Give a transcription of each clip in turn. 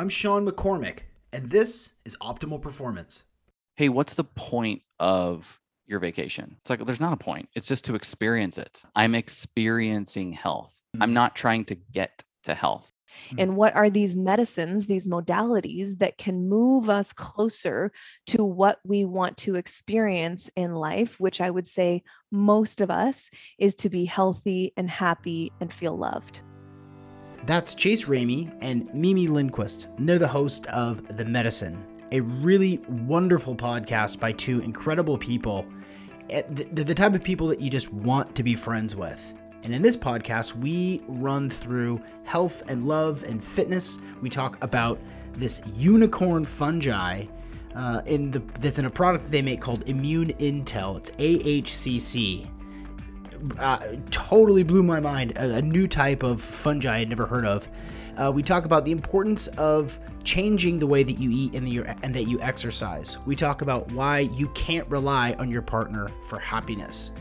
I'm Sean McCormick, and this is Optimal Performance. Hey, what's the point of your vacation? It's like there's not a point. It's just to experience it. I'm experiencing health. Mm-hmm. I'm not trying to get to health. And what are these medicines, these modalities that can move us closer to what we want to experience in life, which I would say most of us is to be healthy and happy and feel loved. That's Chase Ramey and Mimi Lindquist, and they're the host of The Medicin, a really wonderful podcast by two incredible people. Eh, They're the type of people that you just want to be friends with. And in this podcast, we run through health and love and fitness. We talk about this unicorn fungi uh, in the that's in a product that they make called Immune Intel. It's AHCC. Uh, totally blew my mind. A, a new type of fungi I'd never heard of. Uh, we talk about the importance of changing the way that you eat and, the, and that you exercise. We talk about why you can't rely on your partner for happiness.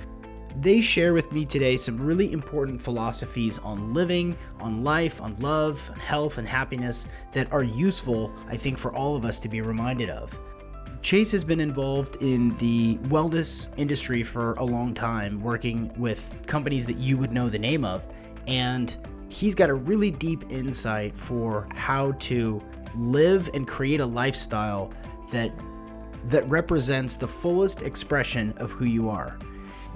They share with me today some really important philosophies on living, on life, on love, on health, and happiness that are useful, I think, for all of us to be reminded of. Chase has been involved in the wellness industry for a long time, working with companies that you would know the name of, and he's got a really deep insight for how to live and create a lifestyle that that represents the fullest expression of who you are.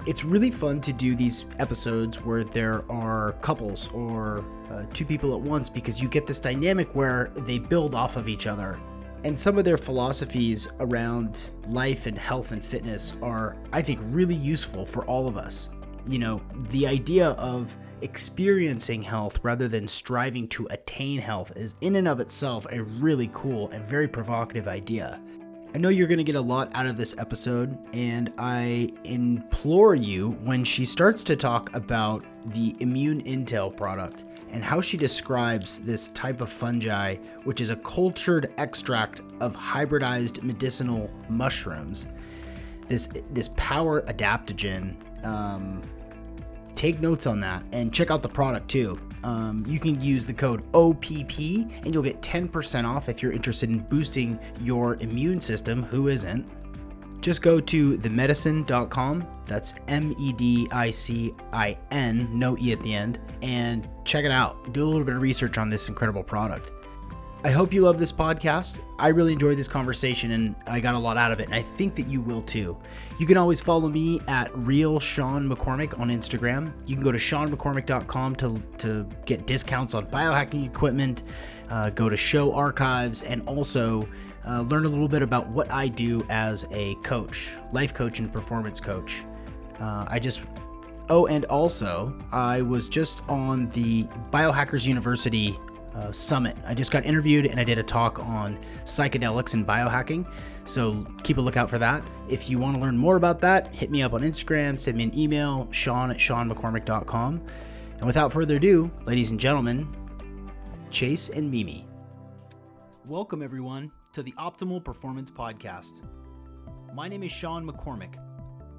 It's really fun to do these episodes where there are couples or uh, two people at once because you get this dynamic where they build off of each other. And some of their philosophies around life and health and fitness are, I think, really useful for all of us. You know, the idea of experiencing health rather than striving to attain health is, in and of itself, a really cool and very provocative idea. I know you're going to get a lot out of this episode, and I implore you when she starts to talk about the Immune Intel product and how she describes this type of fungi, which is a cultured extract of hybridized medicinal mushrooms. This this power adaptogen. Um, take notes on that and check out the product too. Um, you can use the code OPP and you'll get 10% off if you're interested in boosting your immune system. Who isn't? Just go to themedicin.com. That's M E D I C I N, no E at the end, and check it out. Do a little bit of research on this incredible product. I hope you love this podcast. I really enjoyed this conversation and I got a lot out of it, and I think that you will too. You can always follow me at real Sean McCormick on Instagram. You can go to seanmccormick.com to, to get discounts on biohacking equipment, uh, go to show archives, and also uh, learn a little bit about what I do as a coach, life coach, and performance coach. Uh, I just Oh, and also, I was just on the Biohackers University uh, summit. I just got interviewed and I did a talk on psychedelics and biohacking. So keep a lookout for that. If you want to learn more about that, hit me up on Instagram, send me an email, sean at seanmccormick.com. And without further ado, ladies and gentlemen, Chase and Mimi. Welcome, everyone, to the Optimal Performance Podcast. My name is Sean McCormick.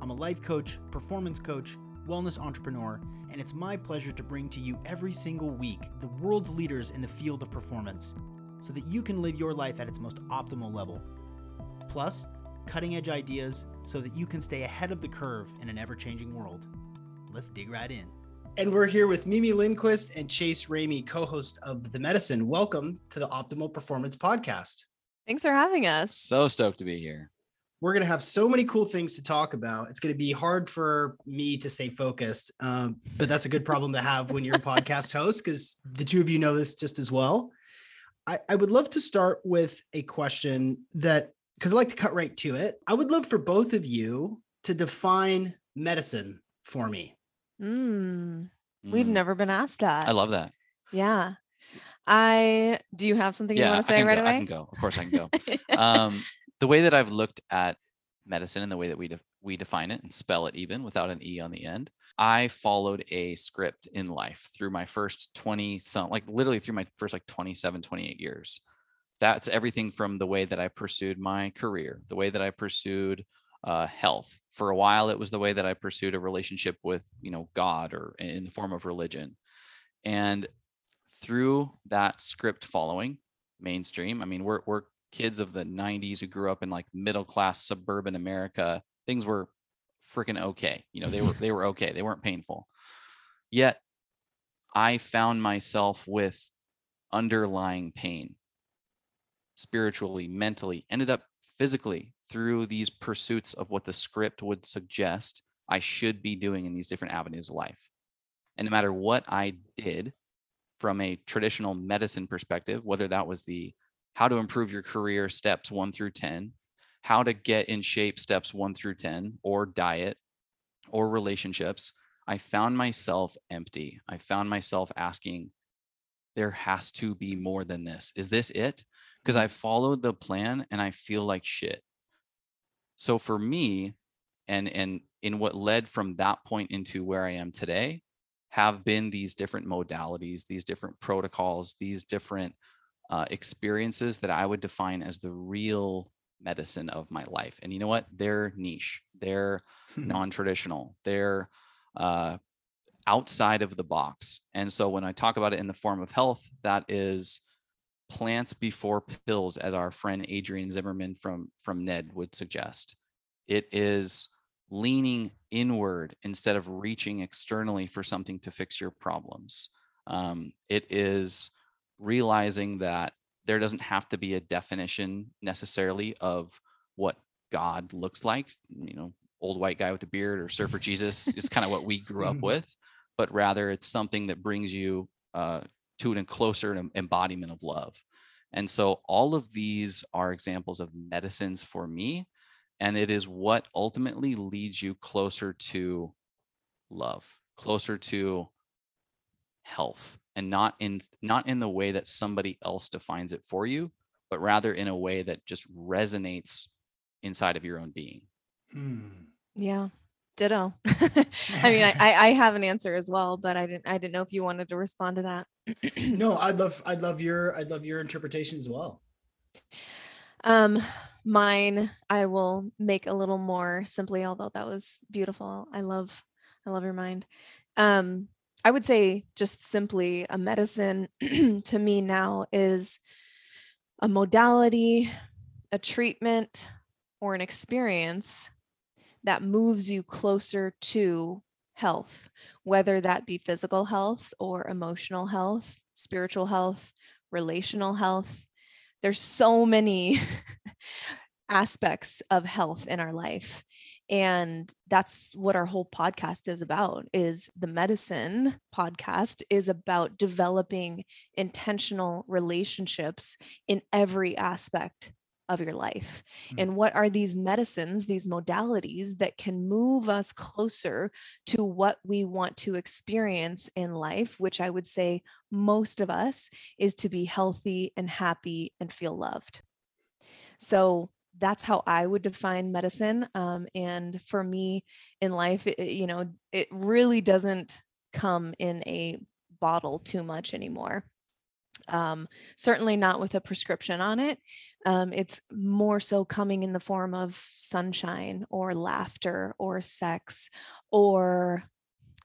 I'm a life coach, performance coach, wellness entrepreneur, and it's my pleasure to bring to you every single week the world's leaders in the field of performance so that you can live your life at its most optimal level. Plus, cutting edge ideas so that you can stay ahead of the curve in an ever changing world. Let's dig right in. And we're here with Mimi Lindquist and Chase Ramey, co host of The Medicin. Welcome to the Optimal Performance Podcast. Thanks for having us. So stoked to be here. We're going to have so many cool things to talk about. It's going to be hard for me to stay focused, um, but that's a good problem to have when you're a podcast host because the two of you know this just as well. I, I would love to start with a question that, because I like to cut right to it. I would love for both of you to define medicine for me. Mm, we've Mm, never been asked that. I love that. Yeah. I do you have something you want to say right go. I can go. Of course, I can go. um, the way that I've looked at medicine and the way that we def- we define it and spell it even without an e on the end, I followed a script in life through my first 20 some like literally through my first like 27 28 years. That's everything from the way that I pursued my career, the way that I pursued uh, health. For a while, it was the way that I pursued a relationship with, you know, God or in the form of religion. And through that script following, mainstream. I mean, we're we're kids of the 90s who grew up in like middle class suburban America. Things were freaking okay. You know, they were they were okay. They weren't painful. Yet I found myself with underlying pain spiritually, mentally, ended up physically through these pursuits of what the script would suggest I should be doing in these different avenues of life. And no matter what I did from a traditional medicine perspective, whether that was the how to improve your career steps one through 10, how to get in shape steps one through 10, or diet or relationships, I found myself empty. I found myself asking, there has to be more than this. Is this it? Because I followed the plan and I feel like shit. So for me, and and in what led from that point into where I am today, have been these different modalities, these different protocols, these different uh, experiences that I would define as the real medicine of my life. And you know what? They're niche. They're hmm. non-traditional. They're uh, outside of the box. And so when I talk about it in the form of health, that is plants before pills, as our friend Adrian Zimmerman from from Ned would suggest. It is leaning inward instead of reaching externally for something to fix your problems. Um, it is realizing that there doesn't have to be a definition necessarily of what God looks like. You know, old white guy with a beard or surfer Jesus is kind of what we grew up with, but rather it's something that brings you uh, to an closer embodiment of love. And so all of these are examples of medicines for me. And it is what ultimately leads you closer to love, closer to health and not in not in the way that somebody else defines it for you but rather in a way that just resonates inside of your own being. Hmm. yeah. Ditto. I mean I, I have an answer as well but i didn't i didn't know if you wanted to respond to that. No i'd love i'd love your i'd love your interpretation as well. Um mine i will make a little more simply although that was beautiful i love i love your mind um I would say just simply a medicine to me now is a modality, a treatment, or an experience that moves you closer to health, whether that be physical health or emotional health, spiritual health, relational health. There's so many aspects of health in our life and that's what our whole podcast is about is the medicine podcast is about developing intentional relationships in every aspect of your life mm-hmm. and what are these medicines these modalities that can move us closer to what we want to experience in life which i would say most of us is to be healthy and happy and feel loved so that's how I would define medicine. Um, and for me in life, it, you know, it really doesn't come in a bottle too much anymore. Um, certainly not with a prescription on it. Um, it's more so coming in the form of sunshine or laughter or sex or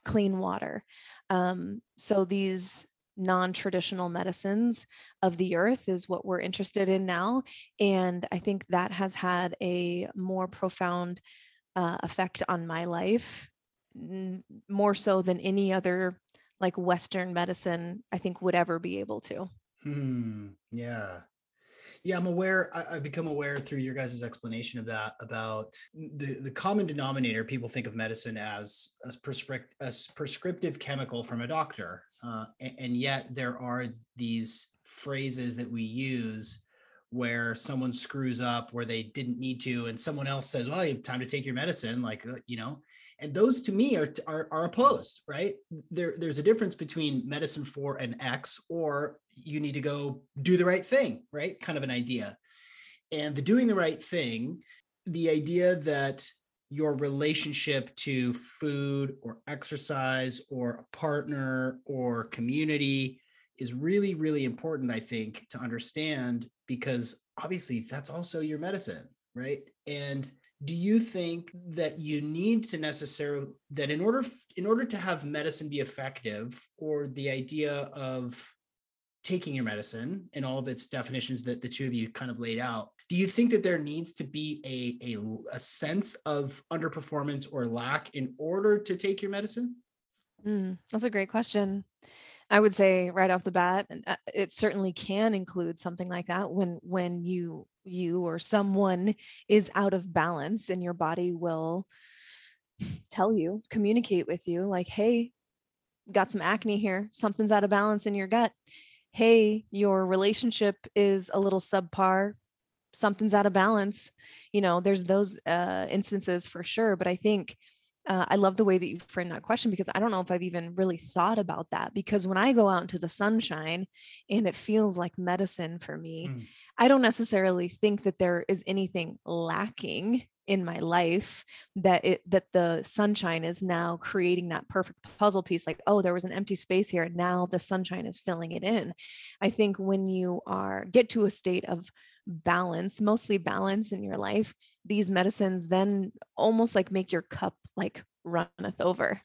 clean water. Um, so these non traditional medicines of the earth is what we're interested in now. And I think that has had a more profound uh, effect on my life, n- more so than any other like Western medicine, I think would ever be able to. Hmm. Yeah yeah i'm aware I, have become aware through your guys' explanation of that about the the common denominator people think of medicine as as, prescript, as prescriptive chemical from a doctor uh, and, yet there are these phrases that we use where someone screws up where they didn't need to and someone else says well you have time to take your medicine like uh, you know and those to me are, are, are opposed right there there's a difference between medicine for an x or you need to go do the right thing, right? Kind of an idea. And the doing the right thing, the idea that your relationship to food or exercise or a partner or community is really, really important, I think, to understand because obviously that's also your medicine, right? And do you think that you need to necessarily that in order in order to have medicine be effective or the idea of taking your medicine and all of its definitions that the two of you kind of laid out, do you think that there needs to be a, a, a sense of underperformance or lack in order to take your medicine? Mm, that's a great question. I would say right off the bat, uh, it certainly can include something like that when when you you or someone is out of balance and your body will tell you, communicate with you like, "Hey, got some acne here. Something's out of balance in your gut. Hey, your relationship is a little subpar. Something's out of balance." You know, there's those uh instances for sure, but I think uh, I love the way that you framed that question because I don't know if I've even really thought about that. Because when I go out into the sunshine and it feels like medicine for me, mm. I don't necessarily think that there is anything lacking in my life that it that the sunshine is now creating that perfect puzzle piece like oh there was an empty space here and now the sunshine is filling it in i think when you are get to a state of balance mostly balance in your life these medicines then almost like make your cup like runneth over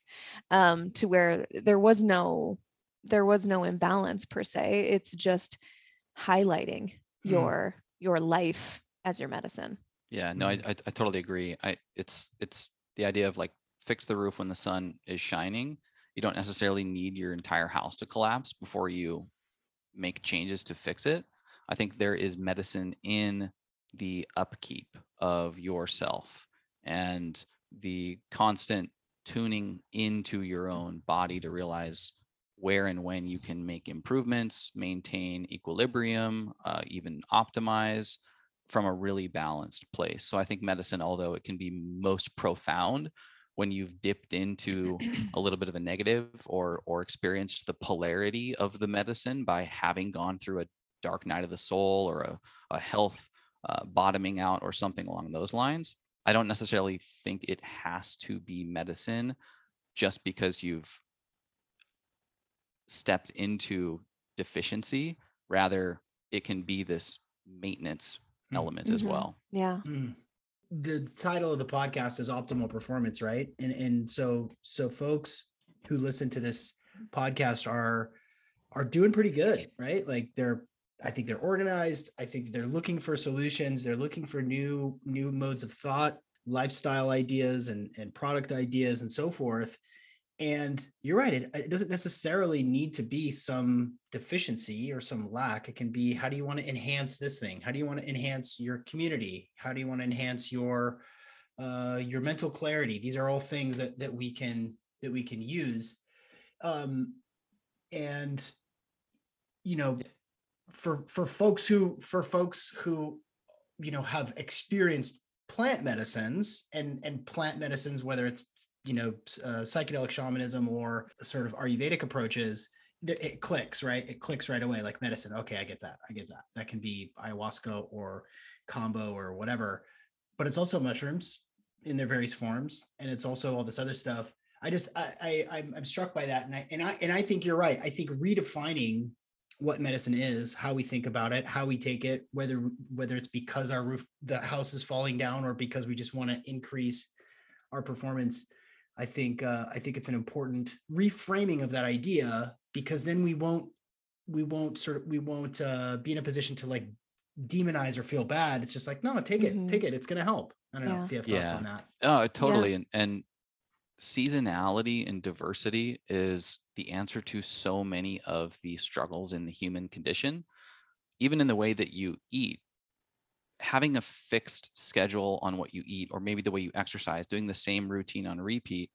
um, to where there was no there was no imbalance per se it's just highlighting mm. your your life as your medicine yeah no I, mm. I, I totally agree. I it's it's the idea of like fix the roof when the sun is shining. You don't necessarily need your entire house to collapse before you make changes to fix it. I think there is medicine in the upkeep of yourself and the constant tuning into your own body to realize where and when you can make improvements, maintain equilibrium, uh, even optimize from a really balanced place. So I think medicine, although it can be most profound when you've dipped into a little bit of a negative or or experienced the polarity of the medicine by having gone through a dark night of the soul or a, a health uh, bottoming out or something along those lines I don't necessarily think it has to be medicine just because you've stepped into deficiency. Rather, it can be this maintenance. Element mm-hmm. as well. Yeah. Mm. The title of the podcast is optimal performance, right? And and so so folks who listen to this podcast are are doing pretty good, right? Like they're I think they're organized. I think they're looking for solutions. They're looking for new new modes of thought, lifestyle ideas, and and product ideas, and so forth. And you're right. It, it doesn't necessarily need to be some deficiency or some lack. It can be how do you want to enhance this thing? How do you want to enhance your community? How do you want to enhance your uh, your mental clarity? These are all things that that we can that we can use. Um, and you know for for folks who for folks who you know have experienced plant medicines and and plant medicines whether it's you know uh, psychedelic shamanism or sort of ayurvedic approaches it clicks right? It clicks right away like medicine. Okay i get that. I get that. That can be ayahuasca or kambo or whatever but it's also mushrooms in their various forms and it's also all this other stuff. I just i, I i'm struck by that and i and i and i think you're right. I think redefining what medicine is, how we think about it, how we take it, whether whether it's because our roof the house is falling down or because we just want to increase our performance. I think uh, I think it's an important reframing of that idea because then we won't we won't sort of we won't uh, be in a position to like demonize or feel bad. It's just like no, take it, mm-hmm. take it. It's going to help. I don't yeah. know if you have thoughts yeah. on that. Oh, totally. Yeah. And and seasonality and diversity is the answer to so many of the struggles in the human condition, even in the way that you eat. Having a fixed schedule on what you eat, or maybe the way you exercise, doing the same routine on repeat,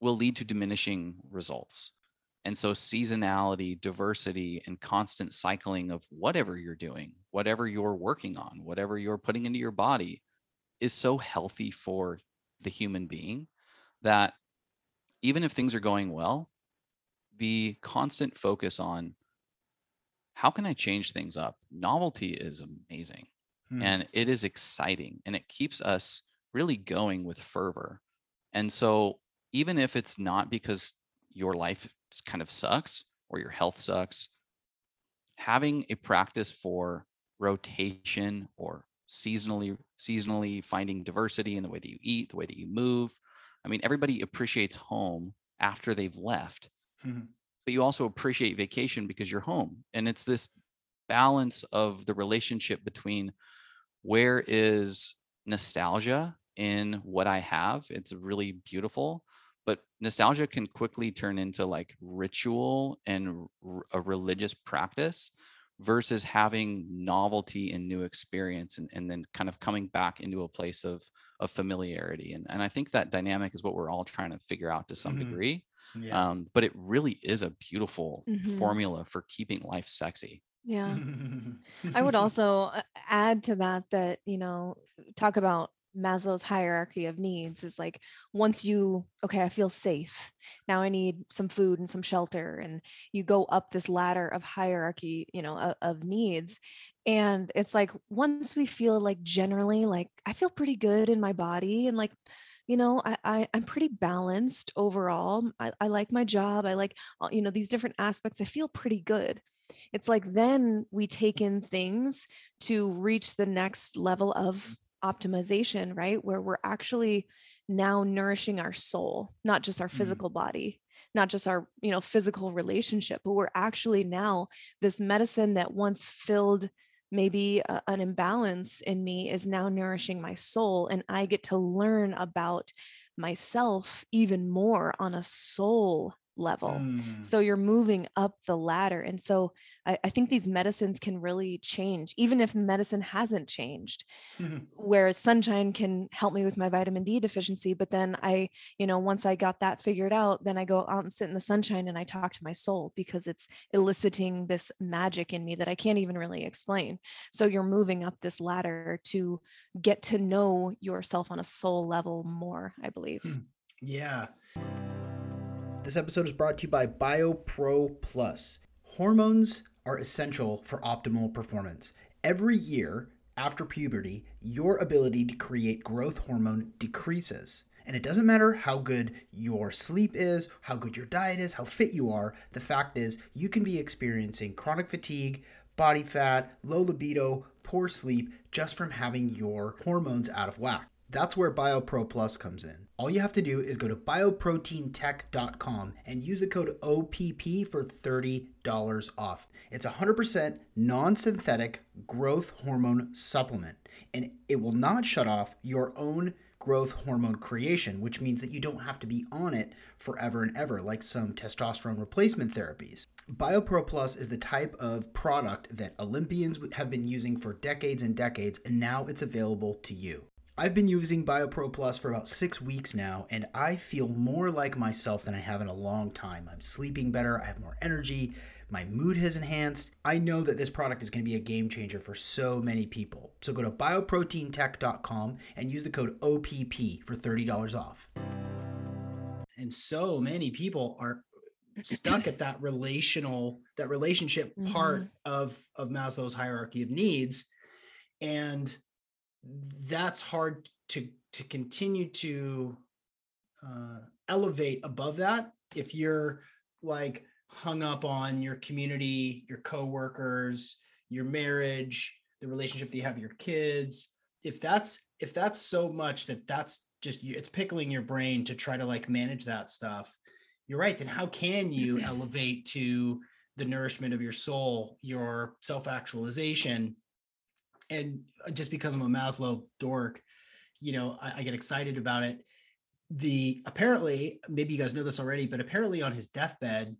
will lead to diminishing results. And so, seasonality, diversity, and constant cycling of whatever you're doing, whatever you're working on, whatever you're putting into your body is so healthy for the human being that even if things are going well, the constant focus on how can I change things up? Novelty is amazing hmm. and it is exciting and it keeps us really going with fervor. And so, even if it's not because your life kind of sucks or your health sucks, having a practice for rotation or seasonally seasonally finding diversity in the way that you eat, the way that you move, I mean, everybody appreciates home after they've left. Mm-hmm. but you also appreciate vacation because you're home. And it's this balance of the relationship between where is nostalgia in what I have. It's really beautiful, but nostalgia can quickly turn into like ritual and a religious practice versus having novelty and new experience and, and then kind of coming back into a place of of familiarity and, and i think that dynamic is what we're all trying to figure out to some Mhm. degree Yeah. um, but it really is a beautiful Mhm. formula for keeping life sexy Yeah. I would also uh, add to that that, you know, talk about Maslow's hierarchy of needs is like once you, okay, I feel safe. Now I need some food and some shelter. And you go up this ladder of hierarchy, you know, of, of needs. And it's like once we feel like generally like I feel pretty good in my body and like, you know, I, I I'm pretty balanced overall. I, I like my job. I like, you know, these different aspects. I feel pretty good it's like then we take in things to reach the next level of optimization right where we're actually now nourishing our soul not just our Mm. physical body not just our you know physical relationship but we're actually now this medicine that once filled maybe a- an imbalance in me is now nourishing my soul and i get to learn about myself even more on a soul level Mm. so you're moving up the ladder. And so I, I think these medicines can really change, even if medicine hasn't changed, where sunshine can help me with my vitamin D deficiency. But then I, you know, once I got that figured out, then I go out and sit in the sunshine and I talk to my soul because it's eliciting this magic in me that I can't even really explain. So you're moving up this ladder to get to know yourself on a soul level more, I believe. Yeah. This episode is brought to you by BioPro Plus. Hormones are essential for optimal performance. Every year after puberty, your ability to create growth hormone decreases. And it doesn't matter how good your sleep is, how good your diet is, how fit you are. The fact is, you can be experiencing chronic fatigue, body fat, low libido, poor sleep just from having your hormones out of whack. That's where BioPro Plus comes in. All you have to do is go to bioproteintech.com and use the code OPP for $30 off. It's a 100% non synthetic growth hormone supplement, and it will not shut off your own growth hormone creation, which means that you don't have to be on it forever and ever like some testosterone replacement therapies. BioPro Plus is the type of product that Olympians have been using for decades and decades, and now it's available to you. I've been using BioPro Plus for about six weeks now, and I feel more like myself than I have in a long time. I'm sleeping better, I have more energy, my mood has enhanced. I know that this product is going to be a game changer for so many people. So go to bioproteintech.com and use the code OPP for $30 off. And so many people are stuck at that relational that relationship mm-hmm. part of of Maslow's hierarchy of needs and that's hard to to continue to uh, elevate above that. If you're like hung up on your community your coworkers your marriage the relationship that you have with your kids if that's if that's so much that that's just it's pickling your brain to try to like manage that stuff you're right then how can you elevate to the nourishment of your soul your self-actualization and just because I'm a Maslow dork, you know, I, I, get excited about it. The apparently, maybe you guys know this already, but apparently on his deathbed,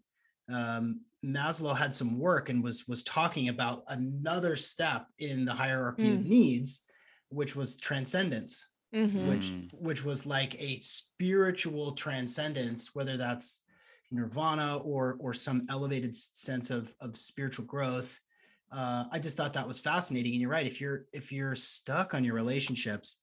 um, Maslow had some work and was was talking about another step in the hierarchy Mm. of needs, which was transcendence, Mhm. which Mm. which was like a spiritual transcendence, whether that's nirvana or or some elevated sense of of spiritual growth uh, I just thought that was fascinating. And you're right. If you're if you're stuck on your relationships,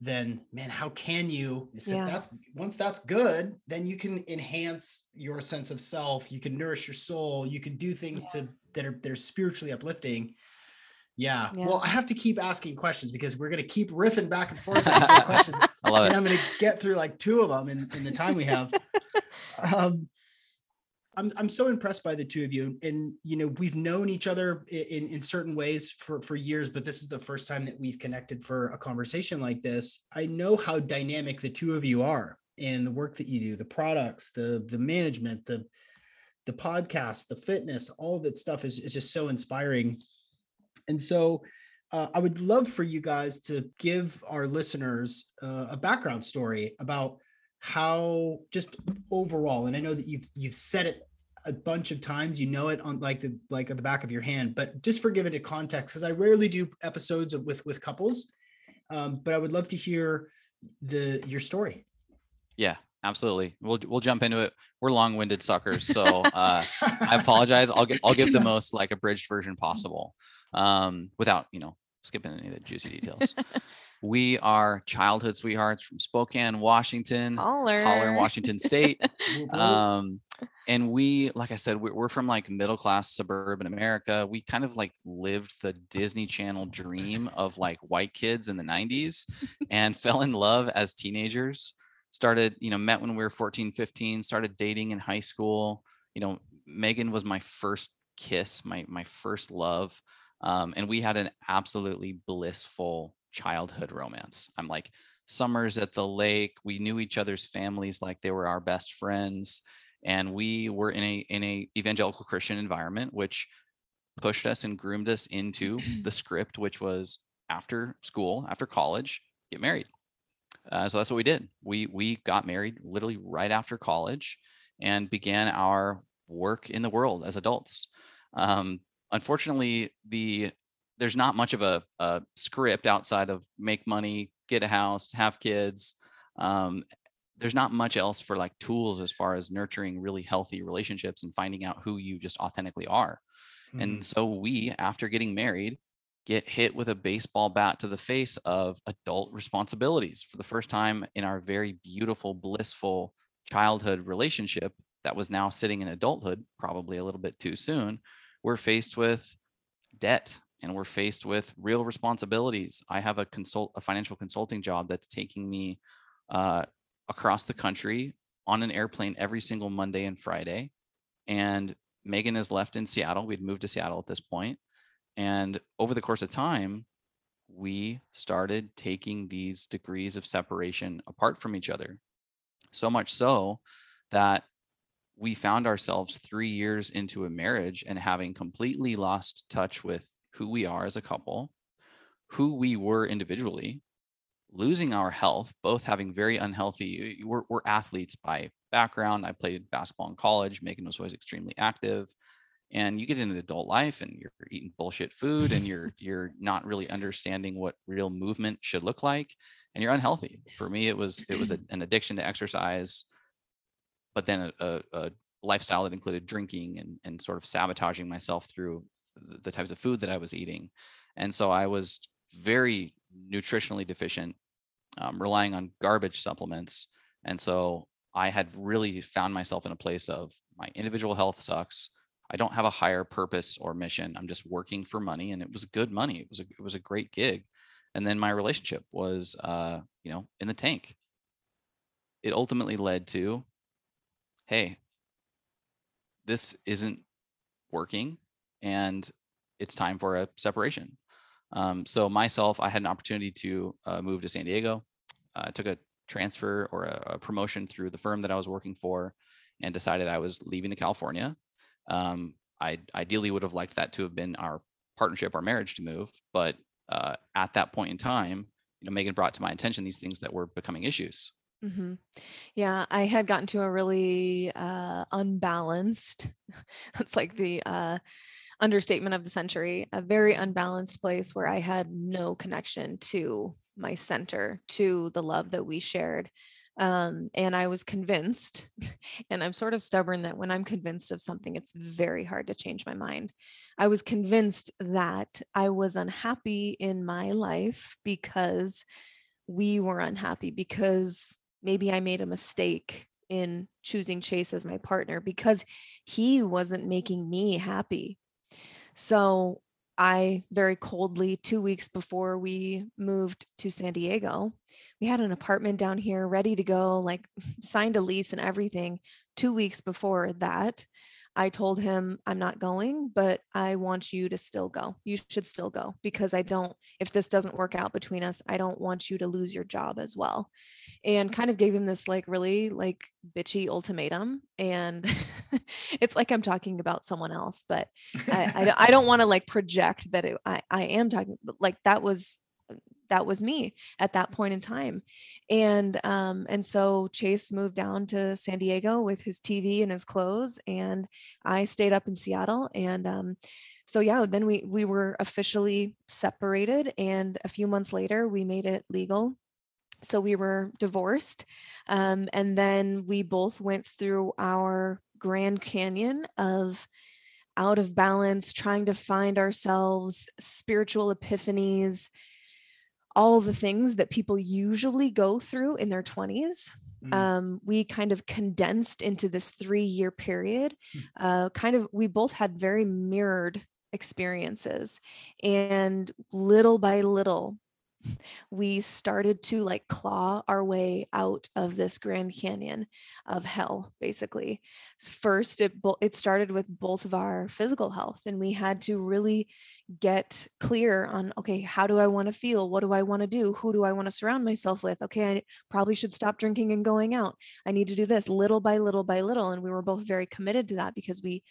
then man, how can you? If Yeah. that's once that's good, then you can enhance your sense of self. You can nourish your soul. You can do things to that are that are spiritually uplifting. Yeah. Yeah. Well, I have to keep asking questions because we're gonna keep riffing back and forth questions, i love and it I'm gonna get through like two of them in, in the time we have. um, I'm I'm so impressed by the two of you, and you know we've known each other in in certain ways for for years, but this is the first time that we've connected for a conversation like this. I know how dynamic the two of you are, and the work that you do, the products, the the management, the the podcast, the fitness, all that stuff is, is just so inspiring. And so uh, I would love for you guys to give our listeners uh, a background story about how just overall, and I know that you've you've said it a bunch of times, you know it on like the like at the back of your hand, but just for giving it context, because I rarely do episodes with with couples, um, but I would love to hear the your story. Yeah, absolutely. We'll we'll jump into it. We're long-winded suckers, so uh, I apologize. I'll get I'll give the most like abridged version possible, um, without you know skipping any of the juicy details. we are childhood sweethearts from Spokane, Washington, Holler. Holler, Washington State. um, and we, like I said, we're from like middle class suburban America. We kind of like lived the Disney Channel dream of like white kids in the 90s and fell in love as teenagers. Started, you know, met when we were 14, 15, started dating in high school. You know, Megan was my first kiss, my my first love. Um, and we had an absolutely blissful childhood romance. I'm like summers at the lake. We knew each other's families like they were our best friends, and we were in a in a evangelical Christian environment, which pushed us and groomed us into the script, which was after school, after college, get married. Uh, so that's what we did. We we got married literally right after college, and began our work in the world as adults. Um, unfortunately, the there's not much of a, a, script outside of make money, get a house, have kids. Um, there's not much else for like tools as far as nurturing really healthy relationships and finding out who you just authentically are. Mm-hmm. And so we, after getting married, get hit with a baseball bat to the face of adult responsibilities for the first time in our very beautiful, blissful childhood relationship that was now sitting in adulthood, probably a little bit too soon. We're faced with debt and we're faced with real responsibilities. I have a consult a financial consulting job that's taking me uh, across the country on an airplane every single Monday and Friday. And Megan is left in Seattle. We'd moved to Seattle at this point. And over the course of time, we started taking these degrees of separation apart from each other. So much so that we found ourselves three years into a marriage and having completely lost touch with who we are as a couple, who we were individually, losing our health, both having very unhealthy, we're, we're athletes by background. I played basketball in college. Megan was always extremely active. And you get into adult life and you're eating bullshit food and you're you're not really understanding what real movement should look like and you're unhealthy. For me, it was it was a, an addiction to exercise, but then a, a, a lifestyle that included drinking and, and sort of sabotaging myself through the types of food that I was eating. And so I was very nutritionally deficient, um, relying on garbage supplements. And so I had really found myself in a place of my individual health sucks. I don't have a higher purpose or mission. I'm just working for money, and it was good money. It was a, it was a great gig. And then my relationship was, uh, you know, in the tank. It ultimately led to, hey, this isn't working and it's time for a separation. Um, so myself, I had an opportunity to uh, move to San Diego. Uh, I took a transfer or a, a, promotion through the firm that I was working for, and decided I was leaving to California. Um, I ideally would have liked that to have been our partnership, our marriage to move, but uh, at that point in time, you know, Megan brought to my attention these things that were becoming issues. Mm-hmm. Yeah, I had gotten to a really uh, unbalanced. That's like the uh, understatement of the century, a very unbalanced place where I had no connection to my center, to the love that we shared. Um, and I was convinced, and I'm sort of stubborn that when I'm convinced of something, it's very hard to change my mind. I was convinced that I was unhappy in my life because we were unhappy, because maybe I made a mistake in choosing Chase as my partner because he wasn't making me happy. So I very coldly, two weeks before we moved to San Diego, we had an apartment down here ready to go, like signed a lease and everything. Two weeks before that, I told him, I'm not going, but I want you to still go. You should still go because I don't, if this doesn't work out between us, I don't want you to lose your job as well. And kind of gave him this like really like bitchy ultimatum. And it's like I'm talking about someone else, but I, I, I don't want to like project that it, I, I am talking, like that was that was me at that point in time. And um and so chase moved down to san diego with his tv and his clothes and i stayed up in seattle and um so yeah then we we were officially separated and a few months later we made it legal. So we were divorced um, and then we both went through our grand canyon of out of balance trying to find ourselves spiritual epiphanies all the things that people usually go through in their 20s. Mm. Um, we kind of condensed into this three year period. Mm. Uh, kind of, we both had very mirrored experiences. And little by little, we started to like claw our way out of this Grand Canyon of hell basically first it it started with both of our physical health and we had to really get clear on okay how do i want to feel? What do i want to do? Who do i want to surround myself with? Okay i probably should stop drinking and going out. I need to do this little by little by little and we were both very committed to that because we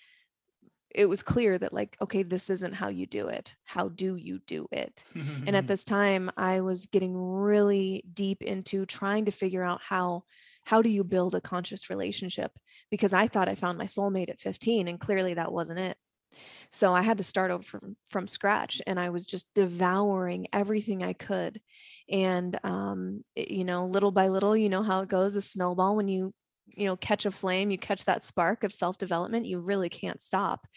it was clear that like okay this isn't how you do it. How do you do it? And at this time i was getting really deep into trying to figure out how how do you build a conscious relationship? Because i thought i found my soulmate at 15 and clearly that wasn't it so i had to start over from, from scratch and i was just devouring everything i could and um, you know little by little you know how it goes a snowball when you you know catch a flame you catch that spark of self-development you really can't stop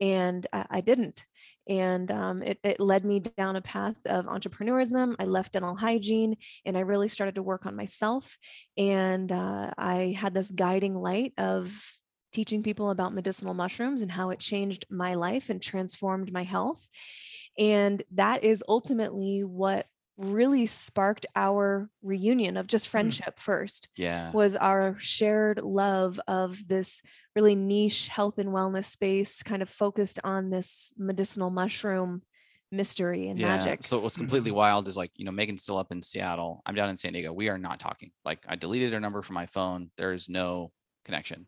and i, I didn't and um, it, it, led me down a path of entrepreneurism i left dental hygiene and i really started to work on myself and uh, i had this guiding light of teaching people about medicinal mushrooms and how it changed my life and transformed my health and that is ultimately what really sparked our reunion of just hmm. friendship mm. first. Yeah. Was our shared love of this really niche health and wellness space, kind of focused on this medicinal mushroom mystery and yeah. magic. So what's completely mm-hmm. wild is like, you know, Megan's still up in Seattle. I'm down in San Diego. We are not talking. Like I deleted her number from my phone. There is no connection.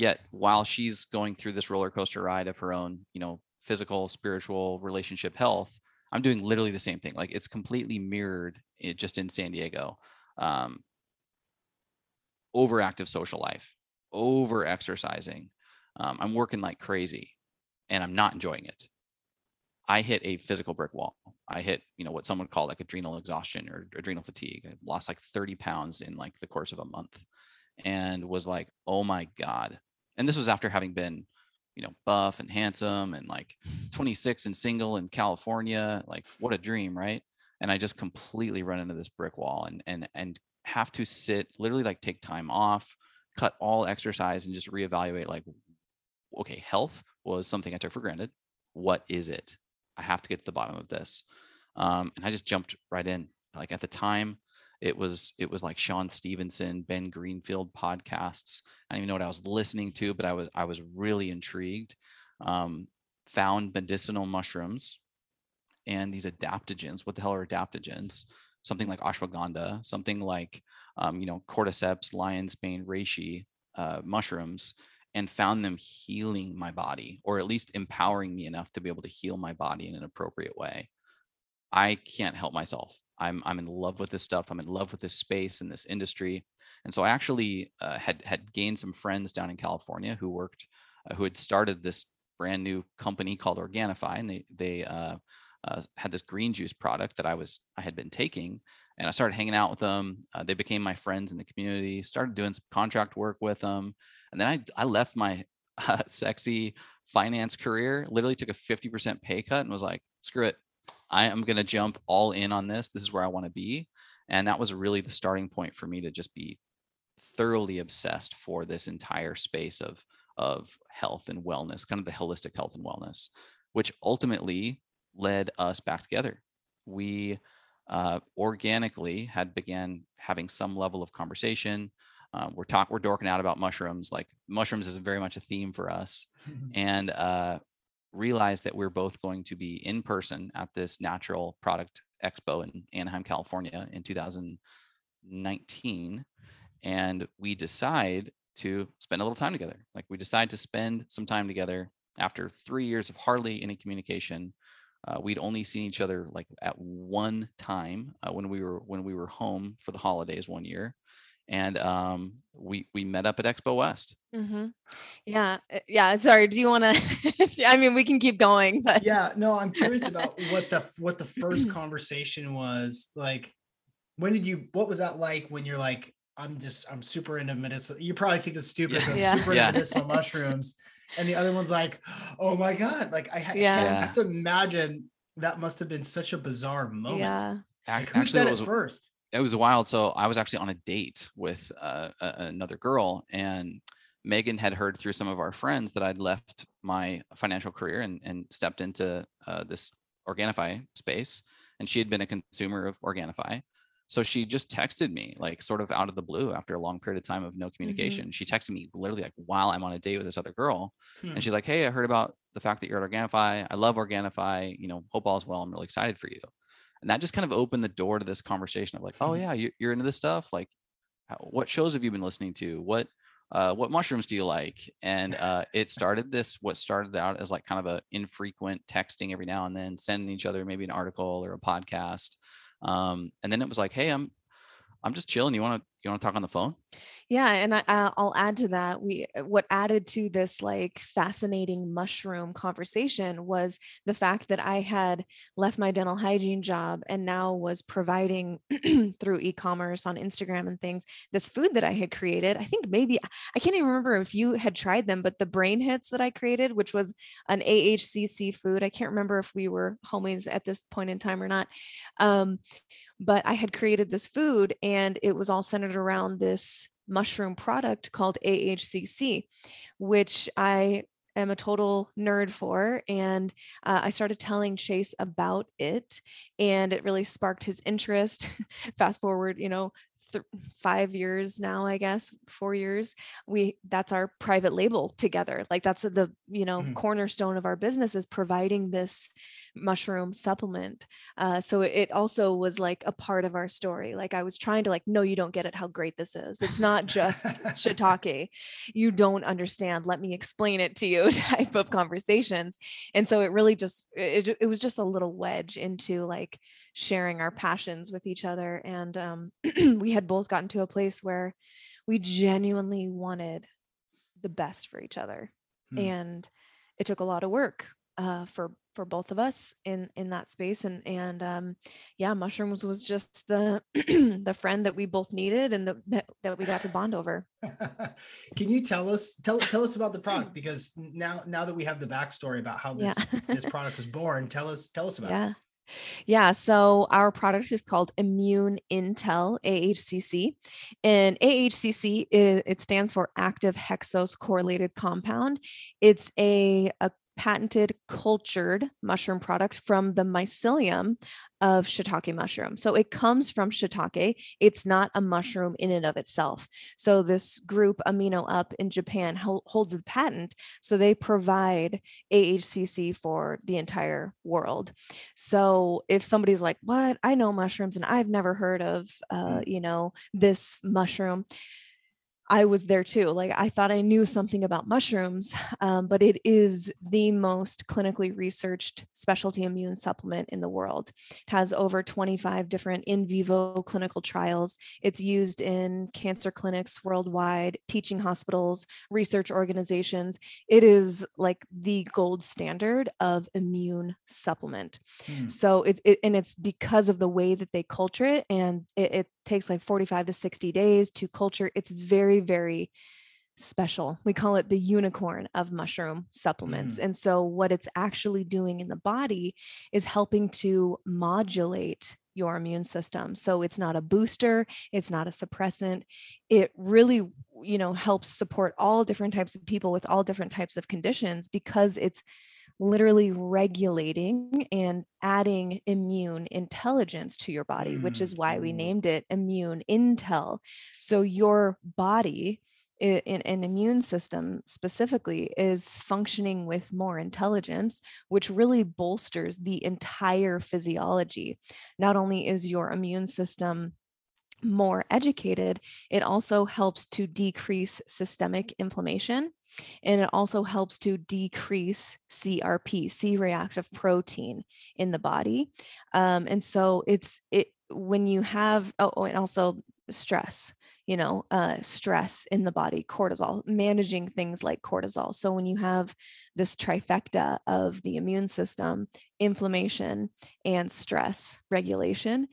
Yet while she's going through this roller coaster ride of her own, you know, physical, spiritual, relationship health, I'm doing literally the same thing. Like it's completely mirrored it just in San Diego. Um, overactive social life, over exercising. Um, I'm working like crazy and I'm not enjoying it. I hit a physical brick wall. I hit, you know, what someone would call like adrenal exhaustion or adrenal fatigue. I lost like 30 pounds in like the course of a month and was like, oh my God. And this was after having been you know, buff and handsome and like 26 and single in California. Like what a dream, right? And I just completely run into this brick wall and and and have to sit literally like take time off, cut all exercise and just reevaluate like okay, health was something I took for granted. What is it? I have to get to the bottom of this. Um, and I just jumped right in. Like at the time, it was it was like Shawn Stevenson, Ben Greenfield podcasts. I don't even know what I was listening to, but I was I was really intrigued. Um, found medicinal mushrooms and these adaptogens. What the hell are adaptogens? Something like ashwagandha, something like um, you know cordyceps, lion's mane, reishi uh, mushrooms, and found them healing my body, or at least empowering me enough to be able to heal my body in an appropriate way. I can't help myself. I'm I'm in love with this stuff. I'm in love with this space and this industry. And so I actually uh, had had gained some friends down in California who worked, uh, who had started this brand new company called Organifi, and they they uh, uh had this green juice product that I was I had been taking, and I started hanging out with them. Uh, they became my friends in the community. Started doing some contract work with them, and then I I left my sexy finance career. Literally took a fifty percent pay cut and was like, screw it. I am going to jump all in on this. This is where I want to be. And that was really the starting point for me to just be thoroughly obsessed for this entire space of, of health and wellness, kind of the holistic health and wellness, which ultimately led us back together. We uh, organically had began having some level of conversation. uh, we're talk we're dorking out about mushrooms. Like mushrooms is very much a theme for us, and uh, realized that we're both going to be in person at this natural product expo in Anaheim, California, in 2019, and we decide to spend a little time together. Like we decide to spend some time together after three years of hardly any communication. Uh, we'd only seen each other like at one time uh, when we were when we were home for the holidays one year, and um, we we met up at Expo West. Mm-hmm. Yeah, uh, yeah. Sorry. Do you want to? I mean, we can keep going, but yeah. No, I'm curious about what the what the first conversation was like. When did you? What was that like when you're like, I'm just I'm super into medicinal. You probably think it's stupid, but I'm Yeah. super Yeah. into medicinal mushrooms. And the other one's like, oh my god! Like I, ha- Yeah. I have to imagine that must have been such a bizarre moment. yeah. Like, who actually, said it it was first? It was wild. So I was actually on a date with uh, a- another girl, and Megan had heard through some of our friends that I'd left my financial career and, and stepped into uh, this Organifi space. And she had been a consumer of Organifi. So she just texted me, like sort of out of the blue after a long period of time of no communication. She texted me literally like while I'm on a date with this other girl. Hmm. And she's like, Hey, I heard about the fact that you're at Organifi. I love Organifi. You know, hope all's well. I'm really excited for you. And that just kind of opened the door to this conversation of like, oh Mhm. yeah, you, you're into this stuff. Like, what shows have you been listening to? What uh, what mushrooms do you like? And uh, it started this what started out as like kind of a infrequent texting every now and then, sending each other maybe an article or a podcast. Um, and then it was like, hey, I'm I'm just chilling. You want to you want to talk on the phone? Yeah, and I, I- I'll add to that. We uh, what added to this like fascinating mushroom conversation was the fact that I had left my dental hygiene job and now was providing through e-commerce on Instagram and things this food that I had created. I think maybe I can't even remember if you had tried them, but the brain hits that I created, which was an AHCC food. I can't remember if we were homies at this point in time or not. Um, but I had created this food and it was all centered around this mushroom product called AHCC, which I am a total nerd for. And uh, I started telling Chase about it and it really sparked his interest. Fast forward, you know, th- five years now, I guess, four years. We that's our private label together. Like that's the, you know, Mhm. cornerstone of our business is providing this mushroom supplement uh, so it- also was like a part of our story like i was trying to like no you don't get it how great this is. It's not just shiitake. You don't understand. Let me explain it to you. type of conversations and so it really just it, it was just a little wedge into like sharing our passions with each other and um, we had both gotten to a place where we genuinely wanted the best for each other Hmm. and it took a lot of work uh, for for both of us in in that space and and um yeah mushrooms was just the the friend that we both needed and the, that, that we got to bond over Can you tell us tell tell us about the product because now now that we have the backstory about how Yeah. this this product was born, tell us tell us about it. yeah yeah so our product is called immune intel ahcc and ahcc is, it stands for active hexose correlated compound it's a, a patented cultured mushroom product from the mycelium of shiitake mushroom. So it comes from shiitake. It's not a mushroom in and of itself. So this group amino up in japan holds the patent so they provide ahcc for the entire world. So if somebody's like, "What? I know mushrooms and I've never heard of uh, you know, this mushroom." I was there too. Like I thought I knew something about mushrooms, um, but it is the most clinically researched specialty immune supplement in the world. It has over 25 different in vivo clinical trials. It's used in cancer clinics worldwide, teaching hospitals, research organizations. It is like the gold standard of immune supplement. Hmm. So it, it and it's because of the way that they culture it, and it, it takes like 45 to 60 days to culture. It's very, very special. We call it the unicorn of mushroom supplements. Mm-hmm. And so what it's actually doing in the body is helping to modulate your immune system. So it's not a booster, it's not a suppressant. It really, you know, helps support all different types of people with all different types of conditions because it's literally regulating and adding immune intelligence to your body, mm, which is why we named it immune intel. So your body in an immune system specifically is functioning with more intelligence, which really bolsters the entire physiology. Not only is your immune system more educated, it also helps to decrease systemic inflammation. And it also helps to decrease CRP, C reactive protein in the body. Um, and so it's it when you have oh, oh and also stress you know, uh, stress in the body, cortisol, managing things like cortisol. So when you have this trifecta of the immune system, inflammation, and stress regulation,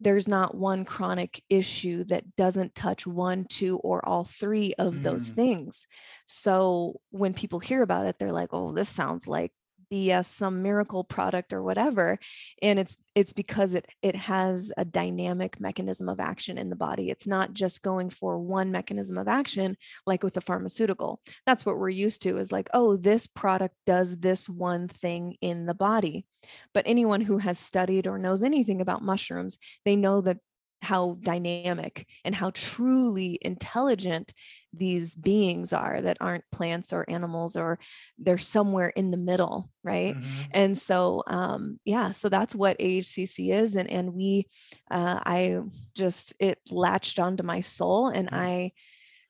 there's not one chronic issue that doesn't touch one, two, or all three of mm. those things. So when people hear about it, they're like, oh, this sounds like BS some miracle product or whatever and it's it's because it it has a dynamic mechanism of action in the body. It's not just going for one mechanism of action like with a pharmaceutical. That's what we're used to is like oh this product does this one thing in the body. But anyone who has studied or knows anything about mushrooms they know that how dynamic and how truly intelligent these beings are that aren't plants or animals or they're somewhere in the middle right mm-hmm. and so um yeah so that's what ahcc is and and we uh i just it latched onto my soul and mm-hmm. i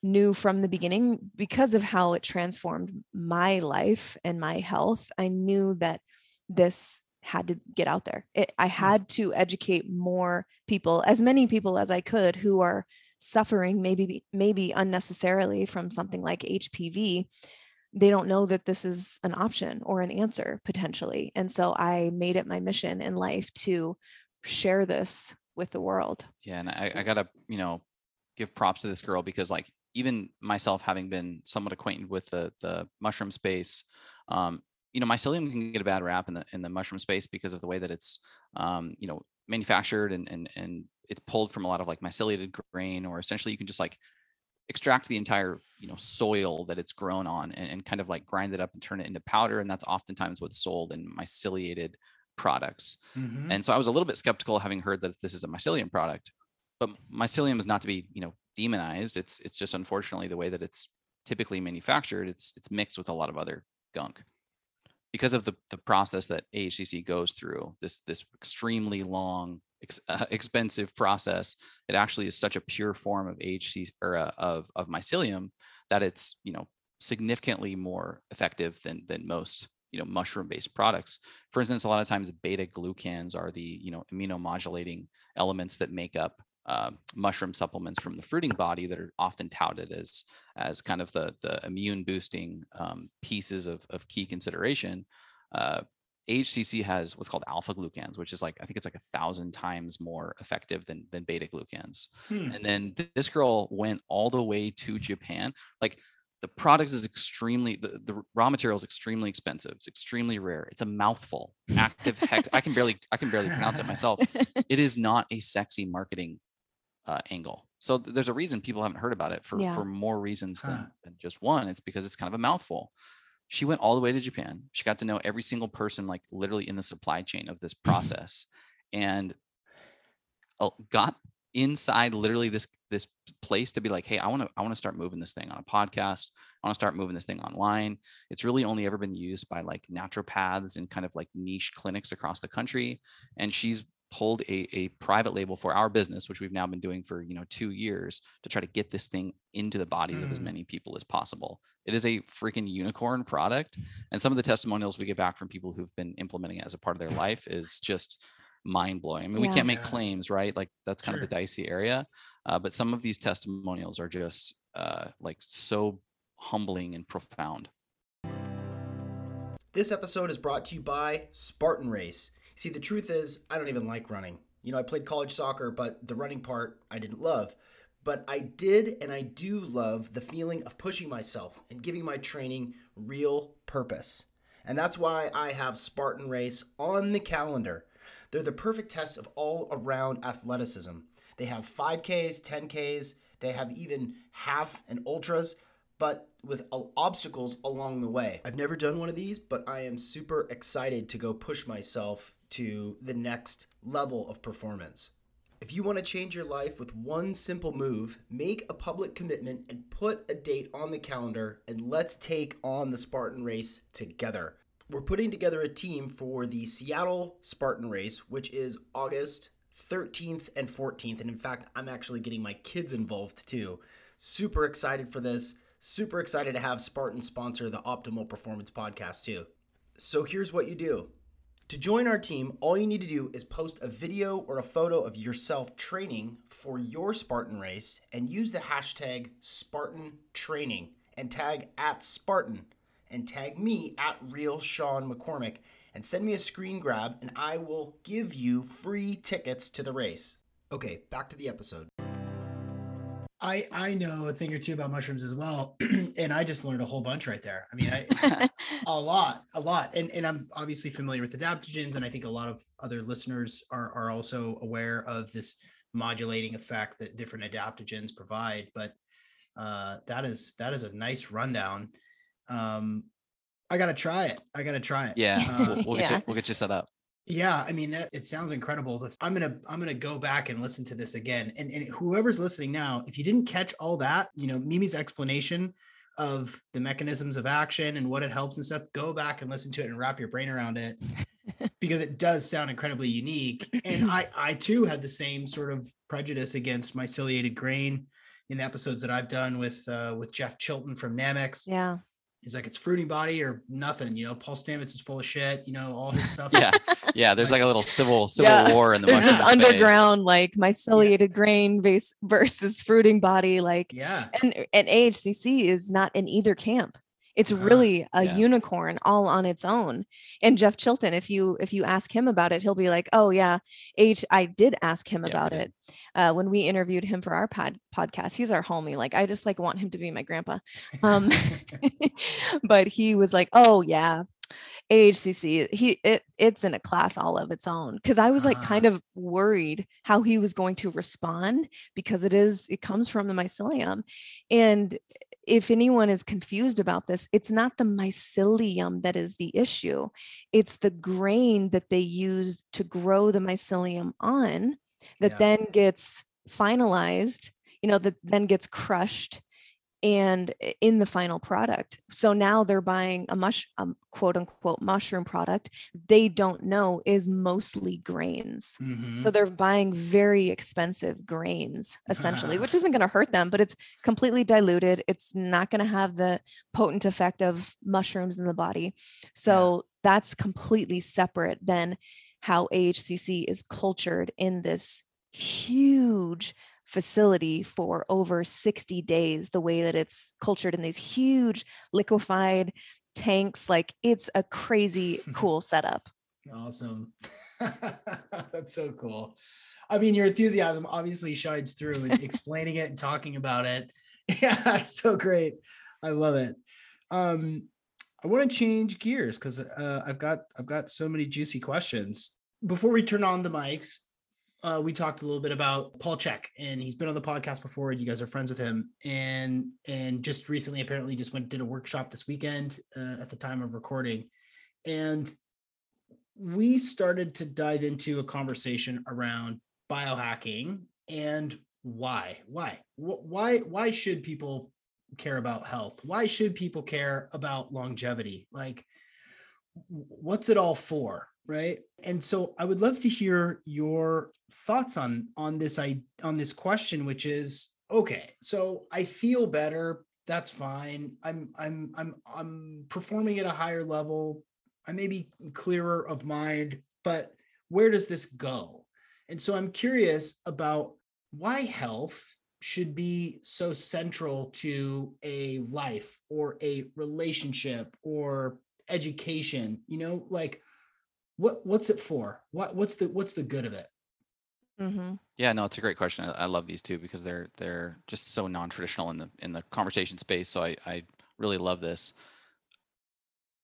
knew from the beginning because of how it transformed my life and my health i knew that this had to get out there. It, I mm. had to educate more people, as many people as I could, who are suffering maybe maybe unnecessarily from something like HPV. They don't know that this is an option or an answer potentially, and so I made it my mission in life to share this with the world. Yeah, and I, I gotta you know give props to this girl because like even myself having been somewhat acquainted with the the mushroom space um, you know, mycelium can get a bad rap in the in the mushroom space because of the way that it's um, you know manufactured and and and it's pulled from a lot of like myceliated grain, or essentially you can just like extract the entire you know soil that it's grown on and, and kind of like grind it up and turn it into powder, and that's oftentimes what's sold in myceliated products. Mm-hmm. And so I was a little bit skeptical having heard that this is a mycelium product, but mycelium is not to be you know demonized. It's it's just unfortunately the way that it's typically manufactured. It's it's mixed with a lot of other gunk because of the, the process that AHCC goes through, this this extremely long, ex, uh, expensive process, it actually is such a pure form of AHC or uh, of of mycelium that it's you know significantly more effective than than most you know mushroom based products. For instance, a lot of times beta glucans are the you know immunomodulating elements that make up uh, mushroom supplements from the fruiting body that are often touted as as kind of the the immune boosting um, pieces of, of key consideration. Uh, AHCC has what's called alpha glucans, which is like I think it's like a thousand times more effective than than beta glucans. Hmm. And then th- this girl went all the way to Japan. Like the product is extremely the, the raw material is extremely expensive. It's extremely rare. It's a mouthful. Active hex. I can barely I can barely pronounce it myself. It is not a sexy marketing uh, angle. So there's a reason people haven't heard about it for yeah. for more reasons huh. than, than just one. It's because it's kind of a mouthful. She went all the way to Japan. She got to know every single person, like literally in the supply chain of this process, and uh, got inside literally this this place to be like, hey, I want to I want to start moving this thing on a podcast. I want to start moving this thing online. It's really only ever been used by like naturopaths and kind of like niche clinics across the country. And she's pulled a, a private label for our business, which we've now been doing for you know two years to try to get this thing into the bodies mm. of as mm. many people as possible. It is a freaking unicorn product, and some of the testimonials we get back from people who've been implementing it as a part of their life is just mind blowing. I mean, yeah. we can't make claims, right? Like that's kind sure. of the dicey area, uh, but some of these testimonials are just uh, like so humbling and profound. This episode is brought to you by Spartan Race. See, the truth is, I don't even like running. You know, I played college soccer, but the running part I didn't love. But I did and I do love the feeling of pushing myself and giving my training real purpose. And that's why I have Spartan Race on the calendar. They're the perfect test of all around athleticism. They have 5Ks, 10Ks, they have even half and ultras. but with obstacles along the way. I've never done one of these, but I am super excited to go push myself to the next level of performance. If you want to change your life with one simple move, make a public commitment and put a date on the calendar, and let's take on the Spartan race together. We're putting together a team for the Seattle Spartan race, which is August 13th and 14th. And in fact, I'm actually getting my kids involved too. Super excited for this. Super excited to have Spartan sponsor the Optimal Performance Podcast too. So here's what you do. To join our team, all you need to do is post a video or a photo of yourself training for your Spartan race and use the hashtag Spartan Training and tag at Spartan and tag me at Real Sean McCormick and send me a screen grab and I will give you free tickets to the race. Okay, back to the episode. I I know a thing or two about mushrooms as well, and I just learned a whole bunch right there. I mean, I, a lot, a lot, and and I'm obviously familiar with adaptogens, and I think a lot of other listeners are are also aware of this modulating effect that different adaptogens provide. But uh, that is that is a nice rundown. Um, I gotta try it. I gotta try it. Yeah, Uh, we'll, we'll get Yeah. you we'll get you set up. Yeah, I mean that it sounds incredible. I'm gonna I'm gonna go back and listen to this again. And and whoever's listening now, if you didn't catch all that, you know, Mimi's explanation of the mechanisms of action and what it helps and stuff, go back and listen to it and wrap your brain around it because it does sound incredibly unique. And I I too had the same sort of prejudice against myceliated grain in the episodes that I've done with uh, with Jeff Chilton from Nammex. Yeah. He's like, it's fruiting body or nothing. You know, Paul Stamets is full of shit. You know, all his stuff. Yeah, yeah. There's like a little civil civil Yeah, war in the There's this mushroom space. underground like myceliated grain base versus fruiting body like Yeah. and and AHCC is not in either camp. It's Uh-huh. really a Yeah. unicorn all on its own. And Jeff Chilton, if you if you ask him about it, he'll be like, "Oh yeah, H. I did ask him Yeah, about did. it uh, when we interviewed him for our pod podcast. He's our homie. Like I just like want him to be my grandpa. Um, but he was like, "Oh yeah." AHCC, he it it's in a class all of its own because I was like kind ah. of worried how he was going to respond because it is it comes from the mycelium, and if anyone is confused about this, it's not the mycelium that is the issue. It's the grain that they use to grow the mycelium on that Yeah. then gets finalized, you know, that then gets crushed and in the final product. So now they're buying a mush um, quote unquote mushroom product they don't know is mostly grains. Mhm. So they're buying very expensive grains essentially, which isn't going to hurt them, but it's completely diluted. It's not going to have the potent effect of mushrooms in the body. So that's completely separate than how AHCC is cultured in this huge facility for over 60 days, the way that it's cultured in these huge liquefied tanks. Like it's a crazy cool setup. Awesome. That's so cool. I mean, your enthusiasm obviously shines through in explaining it and talking about it. Yeah, that's so great. I love it. Um, I want to change gears because uh, I've got I've got so many juicy questions. Before we turn on the mics, uh, we talked a little bit about Paul Chek, and he's been on the podcast before. You guys are friends with him, and and just recently, apparently, just went did a workshop this weekend uh, at the time of recording, and we started to dive into a conversation around biohacking and why why why why should people care about health? Why should people care about longevity? Like what's it all for right? And so i would love to hear your thoughts on on this i on this question which is okay so i feel better that's fine. I'm i'm i'm i'm performing at a higher level. I may be clearer of mind, but where does this go? And so I'm curious about why health should be so central to a life or a relationship or education, you know, like what what's it for? What what's the what's the good of it? hmm Yeah, no, it's a great question. I, I love these two because they're they're just so non-traditional in the in the conversation space. So I I really love this.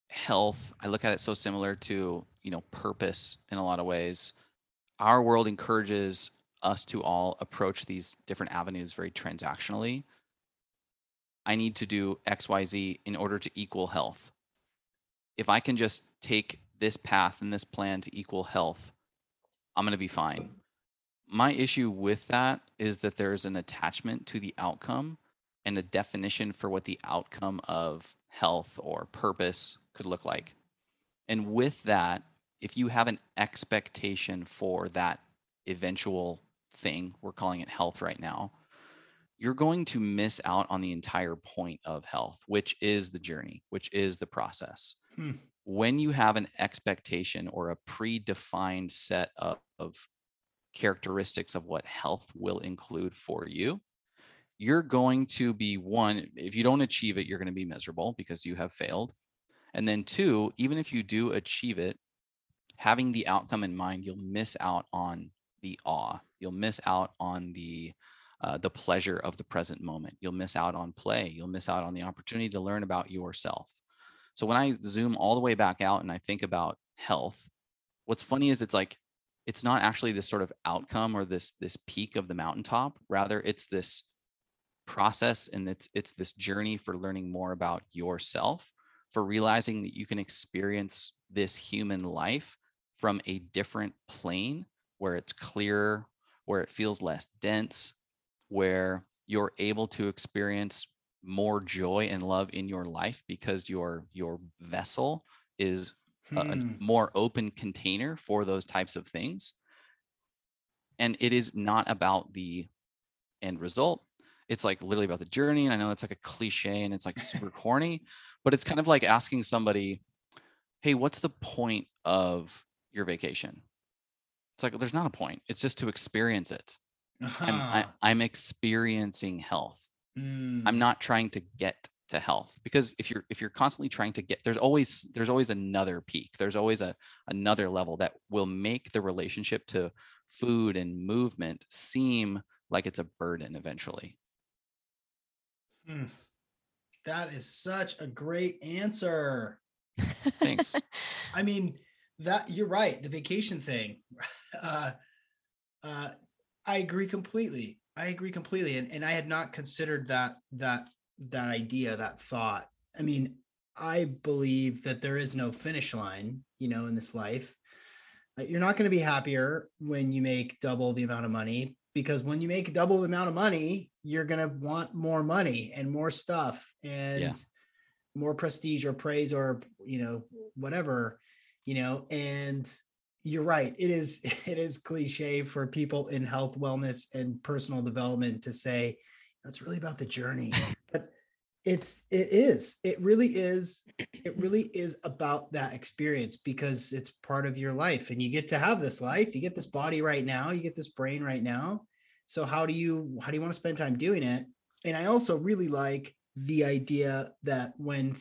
Health, I look at it so similar to, you know, purpose in a lot of ways. Our world encourages us to all approach these different avenues very transactionally. I need to do XYZ in order to equal health. If I can just take this path and this plan to equal health, I'm going to be fine. My issue with that is that there's an attachment to the outcome and a definition for what the outcome of health or purpose could look like. And with that, if you have an expectation for that eventual thing, we're calling it health right now, you're going to miss out on the entire point of health, which is the journey, which is the process. Hmm. When you have an expectation or a predefined set of, of characteristics of what health will include for you, you're going to be one, if you don't achieve it, you're going to be miserable because you have failed. And then two, even if you do achieve it, having the outcome in mind, you'll miss out on the awe. You'll miss out on the uh, the pleasure of the present moment. You'll miss out on play. You'll miss out on the opportunity to learn about yourself. So when I zoom all the way back out and I think about health, what's funny is it's like it's not actually this sort of outcome or this this peak of the mountaintop. Rather, it's this process and it's it's this journey for learning more about yourself, for realizing that you can experience this human life from a different plane where it's clearer, where it feels less dense, where you're able to experience more joy and love in your life because your your vessel is hmm. a, a hmm. more open container for those types of things and it is not about the end result it's like literally about the journey and i know that's like a cliche and it's like super corny but it's kind of like asking somebody hey what's the point of your vacation it's like there's not a point it's just to experience it uh-huh. I'm, I, am i am experiencing health. Mm. I'm not trying to get to health because if you're if you're constantly trying to get there's always there's always another peak there's always a another level that will make the relationship to food and movement seem like it's a burden eventually hmm. that is such a great answer thanks i mean that you're right the vacation thing uh uh I agree completely. I agree completely. And, and I had not considered that that that idea, that thought. I mean, I believe that there is no finish line, you know, in this life. Uh, you're not going to be happier when you make double the amount of money because when you make double the amount of money, you're going to want more money and more stuff and yeah. more prestige or praise or, you know, whatever, you know, and you're right. It is it is cliche for people in health, wellness, and personal development to say it's really about the journey, but it's it is it really is it really is about that experience because it's part of your life and you get to have this life you get this body right now you get this brain right now so how do you how do you want to spend time doing it and i also really like the idea that when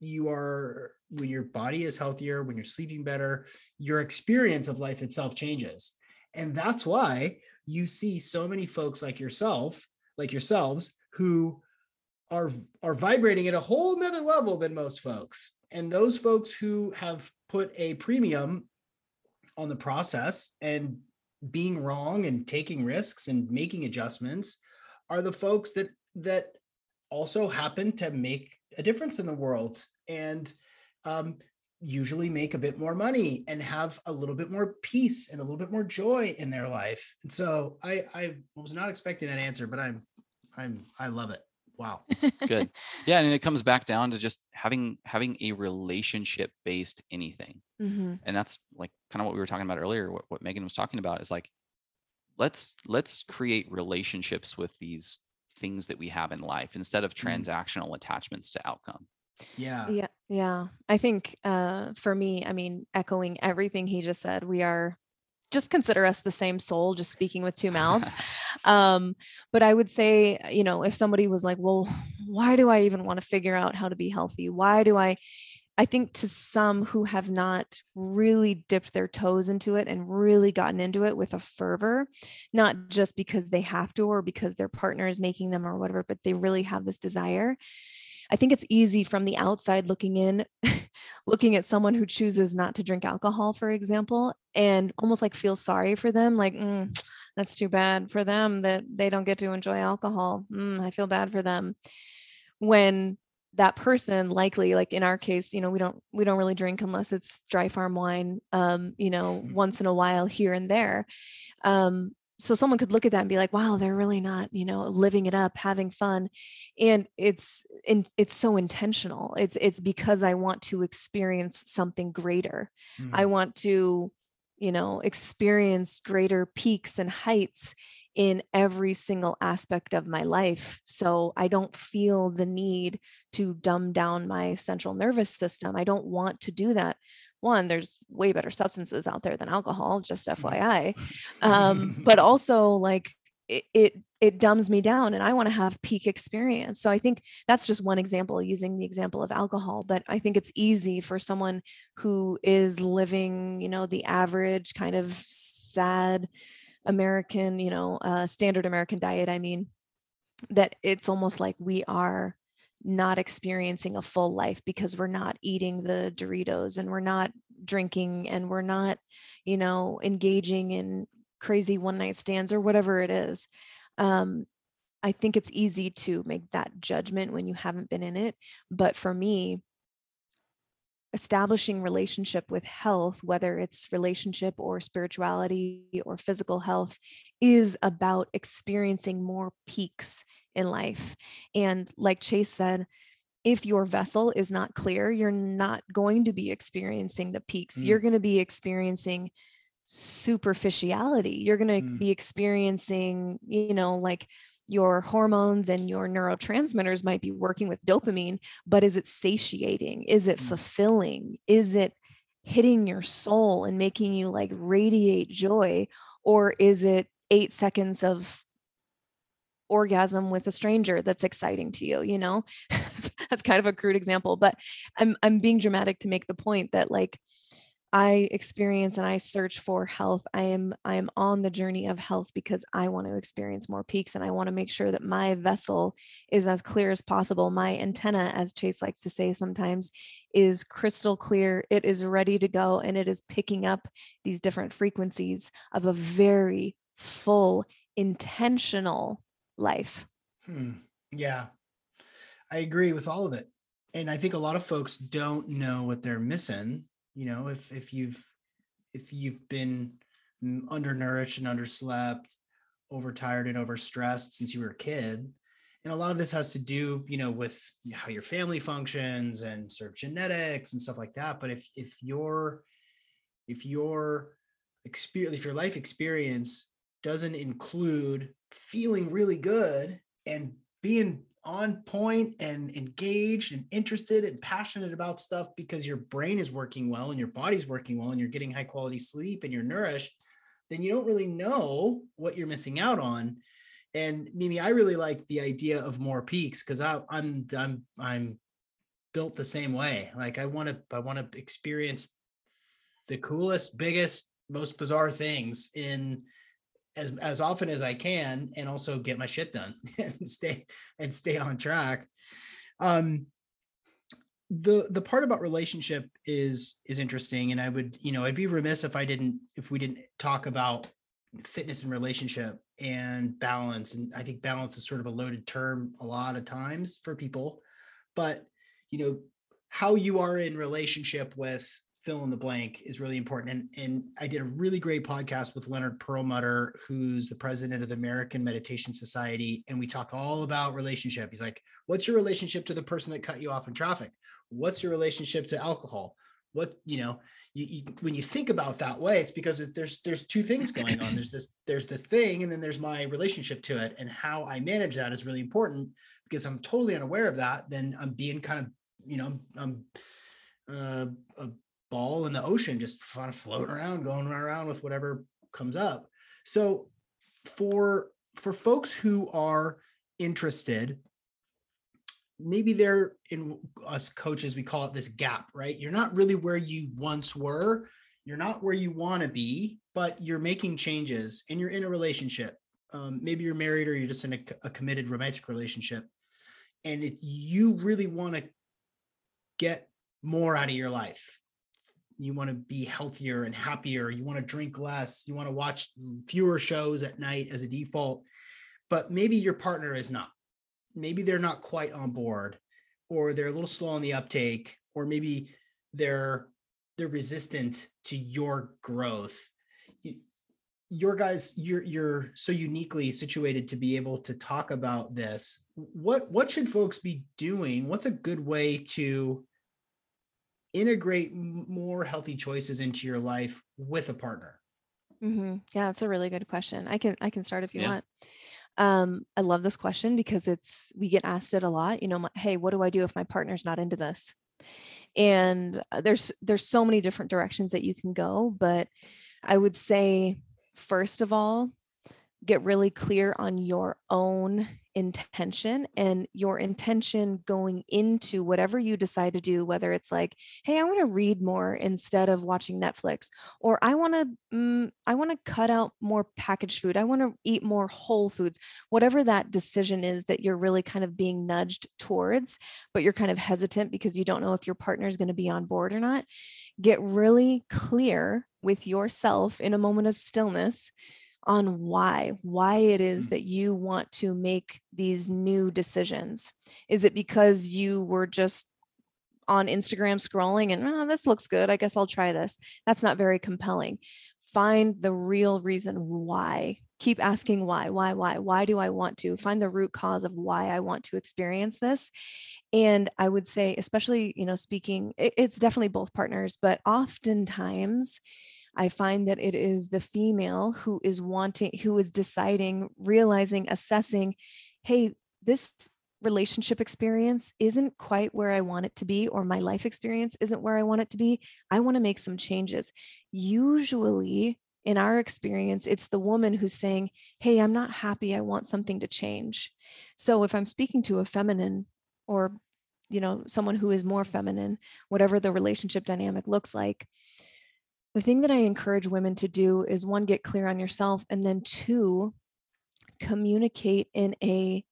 you are when your body is healthier, when you're sleeping better, your experience of life itself changes. And that's why you see so many folks like yourself, like yourselves, who are are vibrating at a whole nother level than most folks. And those folks who have put a premium on the process and being wrong and taking risks and making adjustments are the folks that that also happen to make a difference in the world and um, usually make a bit more money and have a little bit more peace and a little bit more joy in their life. And so I, I was not expecting that answer, but I'm, I'm, I love it. Wow. Good. Yeah. And it comes back down to just having, having a relationship based anything. Mm-hmm. And that's like kind of what we were talking about earlier. What, what Megan was talking about is like, let's, let's create relationships with these things that we have in life instead of mm-hmm. transactional attachments to outcome. Yeah. Yeah. Yeah. I think uh, for me, I mean, echoing everything he just said, we are just consider us the same soul, just speaking with two mouths. um, but I would say, you know, if somebody was like, well, why do I even want to figure out how to be healthy? Why do I? I think to some who have not really dipped their toes into it and really gotten into it with a fervor, not just because they have to or because their partner is making them or whatever, but they really have this desire I think it's easy from the outside looking in, looking at someone who chooses not to drink alcohol, for example, and almost like feel sorry for them, like, mm, that's too bad for them that they don't get to enjoy alcohol. Mm, I feel bad for them. when that person likely like in our case you know we don't we don't really drink unless it's dry farm wine um you know once in a while here and there. Um so someone could look at that and be like wow they're really not you know living it up having fun. And it's in, it's so intentional. It's it's because i want to experience something greater. Mm. i want to you know experience greater peaks and heights in every single aspect of my life. So i don't feel the need to dumb down my central nervous system i don't want to do that. One there's way better substances out there than alcohol just mm-hmm. fyi um, but also like it, it it dumbs me down and i want to have peak experience. So i think that's just one example using the example of alcohol but i think it's easy for someone who is living you know the average kind of sad american you know uh, standard american diet i mean that it's almost like we are not experiencing a full life because we're not eating the Doritos and we're not drinking and we're not, you know, engaging in crazy one night stands or whatever it is. Um, I think it's easy to make that judgment when you haven't been in it. But for me, establishing relationship with health, whether it's relationship or spirituality or physical health, is about experiencing more peaks in life. And like Chase said, if your vessel is not clear, you're not going to be experiencing the peaks. Mm. You're going to be experiencing superficiality. You're going to mm. be experiencing, you know, like your hormones and your neurotransmitters might be working with dopamine, but is it satiating? Is it mm. fulfilling? Is it hitting your soul and making you like radiate joy? Or is it eight seconds of orgasm with a stranger that's exciting to you you know? That's kind of a crude example but i'm i'm being dramatic to make the point that like i experience and i search for health. I am i am on the journey of health because i want to experience more peaks and i want to make sure that my vessel is as clear as possible. My antenna as chase likes to say sometimes is crystal clear. It is ready to go and it is picking up these different frequencies of a very full intentional life. Hmm. Yeah, I agree with all of it. And I think a lot of folks don't know what they're missing. You know, if if you've if you've been undernourished and underslept, overtired and overstressed since you were a kid, and a lot of this has to do, you know, with how your family functions and sort of genetics and stuff like that. But if if your if your experience, if your life experience doesn't include feeling really good and being on point and engaged and interested and passionate about stuff because your brain is working well and your body's working well and you're getting high quality sleep and you're nourished, then you don't really know what you're missing out on. And Mimi, I really like the idea of more peaks because I'm I'm I'm built the same way. Like I want to I want to experience the coolest, biggest, most bizarre things in as as often as I can and also get my shit done and stay and stay on track. Um the the part about relationship is is interesting and I would, you know, I'd be remiss if I didn't if we didn't talk about fitness and relationship and balance and I think balance is sort of a loaded term a lot of times for people but you know how you are in relationship with fill in the blank is really important. And, and I did a really great podcast with Leonard Perlmutter, who's the president of the American Meditation Society. And we talked all about relationship. He's like, what's your relationship to the person that cut you off in traffic? What's your relationship to alcohol? What, you know, you, you, when you think about that way, it's because there's there's two things going on. There's this there's this thing, and then there's my relationship to it, and how I manage that is really important because I'm totally unaware of that. Then I'm being kind of you know I'm uh, a ball in the ocean, just kind of floating around, going around with whatever comes up. So for for folks who are interested, maybe they're in us coaches, we call it this gap, right? You're not really where you once were. You're not where you want to be, but you're making changes and you're in a relationship. Um, maybe you're married or you're just in a, a committed romantic relationship. And if you really want to get more out of your life, you want to be healthier and happier. You want to drink less. You want to watch fewer shows at night as a default. But maybe your partner is not. Maybe they're not quite on board or they're a little slow on the uptake or maybe they're they're resistant to your growth. Your guys you're you're so uniquely situated to be able to talk about this. What what should folks be doing? What's a good way to integrate more healthy choices into your life with a partner mm-hmm. yeah that's a really good question i can i can start if you yeah. want um, I love this question because it's we get asked it a lot. You know, hey, what do I do if my partner's not into this? And uh, there's there's so many different directions that you can go, but I would say first of all, get really clear on your own intention and your intention going into whatever you decide to do whether it's like hey i want to read more instead of watching netflix or i want to mm, i want to cut out more packaged food i want to eat more whole foods whatever that decision is that you're really kind of being nudged towards but you're kind of hesitant because you don't know if your partner is going to be on board or not get really clear with yourself in a moment of stillness on why why it is mm. that you want to make these new decisions. Is it because you were just on instagram scrolling and oh, this looks good i guess i'll try this. That's not very compelling. Find the real reason why. Keep asking why why why why do i want to? Find the root cause of why i want to experience this. And i would say especially you know speaking it's definitely both partners but oftentimes I find that it is the female who is wanting, who is deciding, realizing, assessing, hey, this relationship experience isn't quite where I want it to be, or my life experience isn't where I want it to be. I want to make some changes. Usually, in our experience, it's the woman who's saying, Hey, I'm not happy. I want something to change. So if I'm speaking to a feminine or you know someone who is more feminine whatever the relationship dynamic looks like the thing that I encourage women to do is one, get clear on yourself, and then two, communicate in a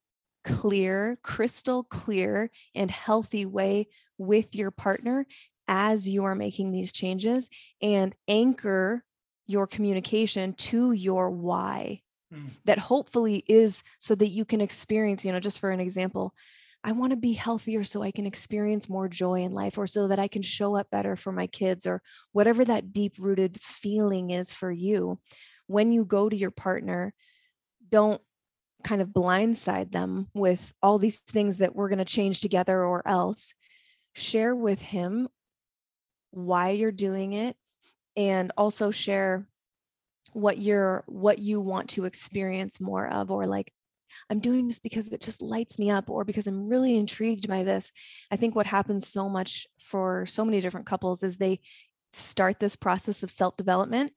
clear, crystal clear, and healthy way with your partner as you are making these changes and anchor your communication to your why. Mm. That hopefully is so that you can experience, you know, just for an example, I want to be healthier so I can experience more joy in life or so that I can show up better for my kids or whatever that deep rooted feeling is for you. When you go to your partner, don't kind of blindside them with all these things that we're going to change together or else. Share with him why you're doing it and also share what you're what you want to experience more of or like I'm doing this because it just lights me up or because I'm really intrigued by this. I think what happens so much for so many different couples is they start this process of self development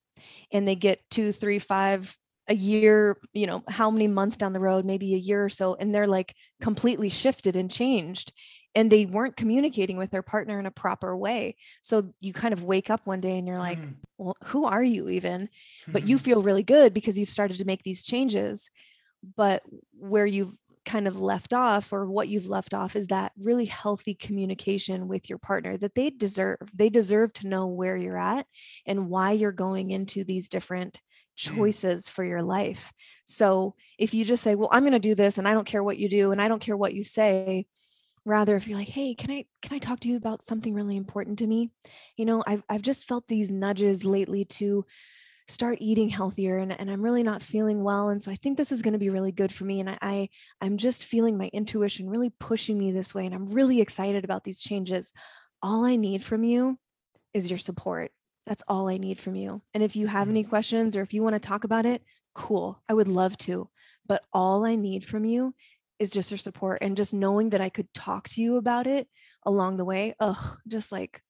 and they get two, three, five, a year, you know, how many months down the road, maybe a year or so, and they're like completely shifted and changed. And they weren't communicating with their partner in a proper way. So you kind of wake up one day and you're like, mm. well, who are you even? But you feel really good because you've started to make these changes but where you've kind of left off or what you've left off is that really healthy communication with your partner that they deserve they deserve to know where you're at and why you're going into these different mm. choices for your life so if you just say well i'm going to do this and i don't care what you do and i don't care what you say rather if you're like hey can i can i talk to you about something really important to me you know i've, I've just felt these nudges lately to start eating healthier and, and i'm really not feeling well and so i think this is going to be really good for me and I, I i'm just feeling my intuition really pushing me this way and i'm really excited about these changes all i need from you is your support that's all i need from you and if you have any mm-hmm. questions or if you want to talk about it cool i would love to but all i need from you is just your support and just knowing that i could talk to you about it along the way ugh just like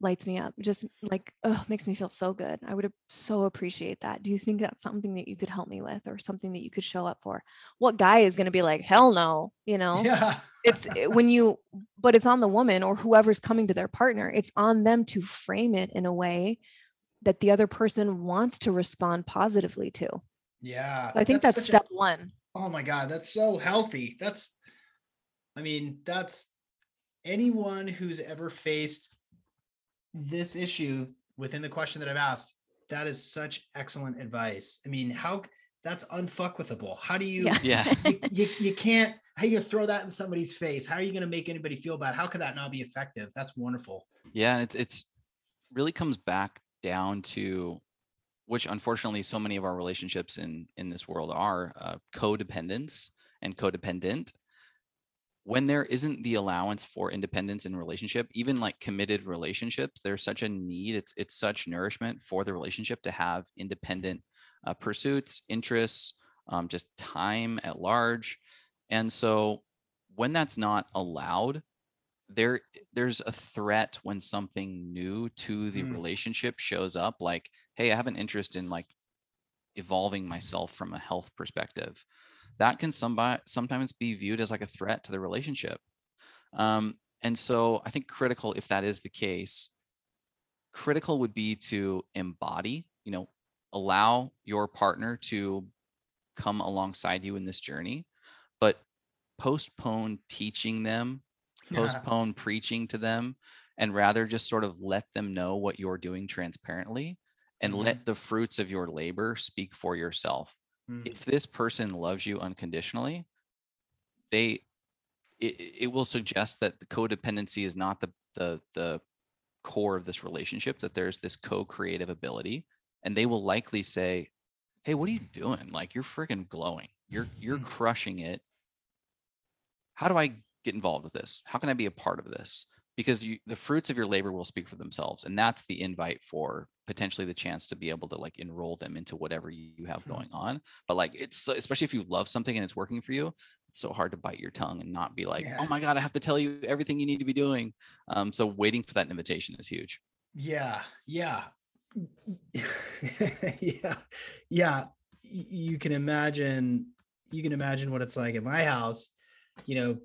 lights me up just like oh makes me feel so good. I would so appreciate that. Do you think that's something that you could help me with or something that you could show up for? What guy is going to be like hell no you know? Yeah. it's eh, when you but it's on the woman or whoever's coming to their partner it's on them to frame it in a way that the other person wants to respond positively to. Yeah i think that's, that's step a, one. Oh my god that's so healthy. That's i mean that's anyone who's ever faced this issue within the question that I've asked, that is such excellent advice. I mean, how that's unfuckwithable. How do you, yeah, you, you, you, can't, how you gonna throw that in somebody's face? How are you gonna make anybody feel bad? How could that not be effective? That's wonderful. Yeah, and it's it's really comes back down to which unfortunately so many of our relationships in in this world are uh, codependence and codependent when there isn't the allowance for independence in relationship even like committed relationships there's such a need it's it's such nourishment for the relationship to have independent uh, pursuits interests um, just time at large and so when that's not allowed there there's a threat when something new to the Mm. relationship shows up like hey i have an interest in like evolving myself from a health perspective that can somebody sometimes be viewed as like a threat to the relationship. Um, and so i think critical if that is the case critical would be to embody you know allow your partner to come alongside you in this journey but postpone teaching them postpone preaching to them and rather just sort of let them know what you're doing transparently and Mhm. let the fruits of your labor speak for yourself Mm. if this person loves you unconditionally they it, it will suggest that the codependency is not the the the core of this relationship that there's this co-creative ability and they will likely say hey what are you doing? Like you're freaking glowing. You're you're Mm. crushing it. How do i get involved with this? How can i be a part of this because you, the fruits of your labor will speak for themselves and that's the invite for potentially the chance to be able to like enroll them into whatever you have Hmm. going on but like it's especially if you love something and it's working for you it's so hard to bite your tongue and not be like Yeah. oh my god i have to tell you everything you need to be doing um, so waiting for that invitation is huge Yeah, yeah, yeah, yeah. You can imagine. You can imagine what it's like at my house. You know,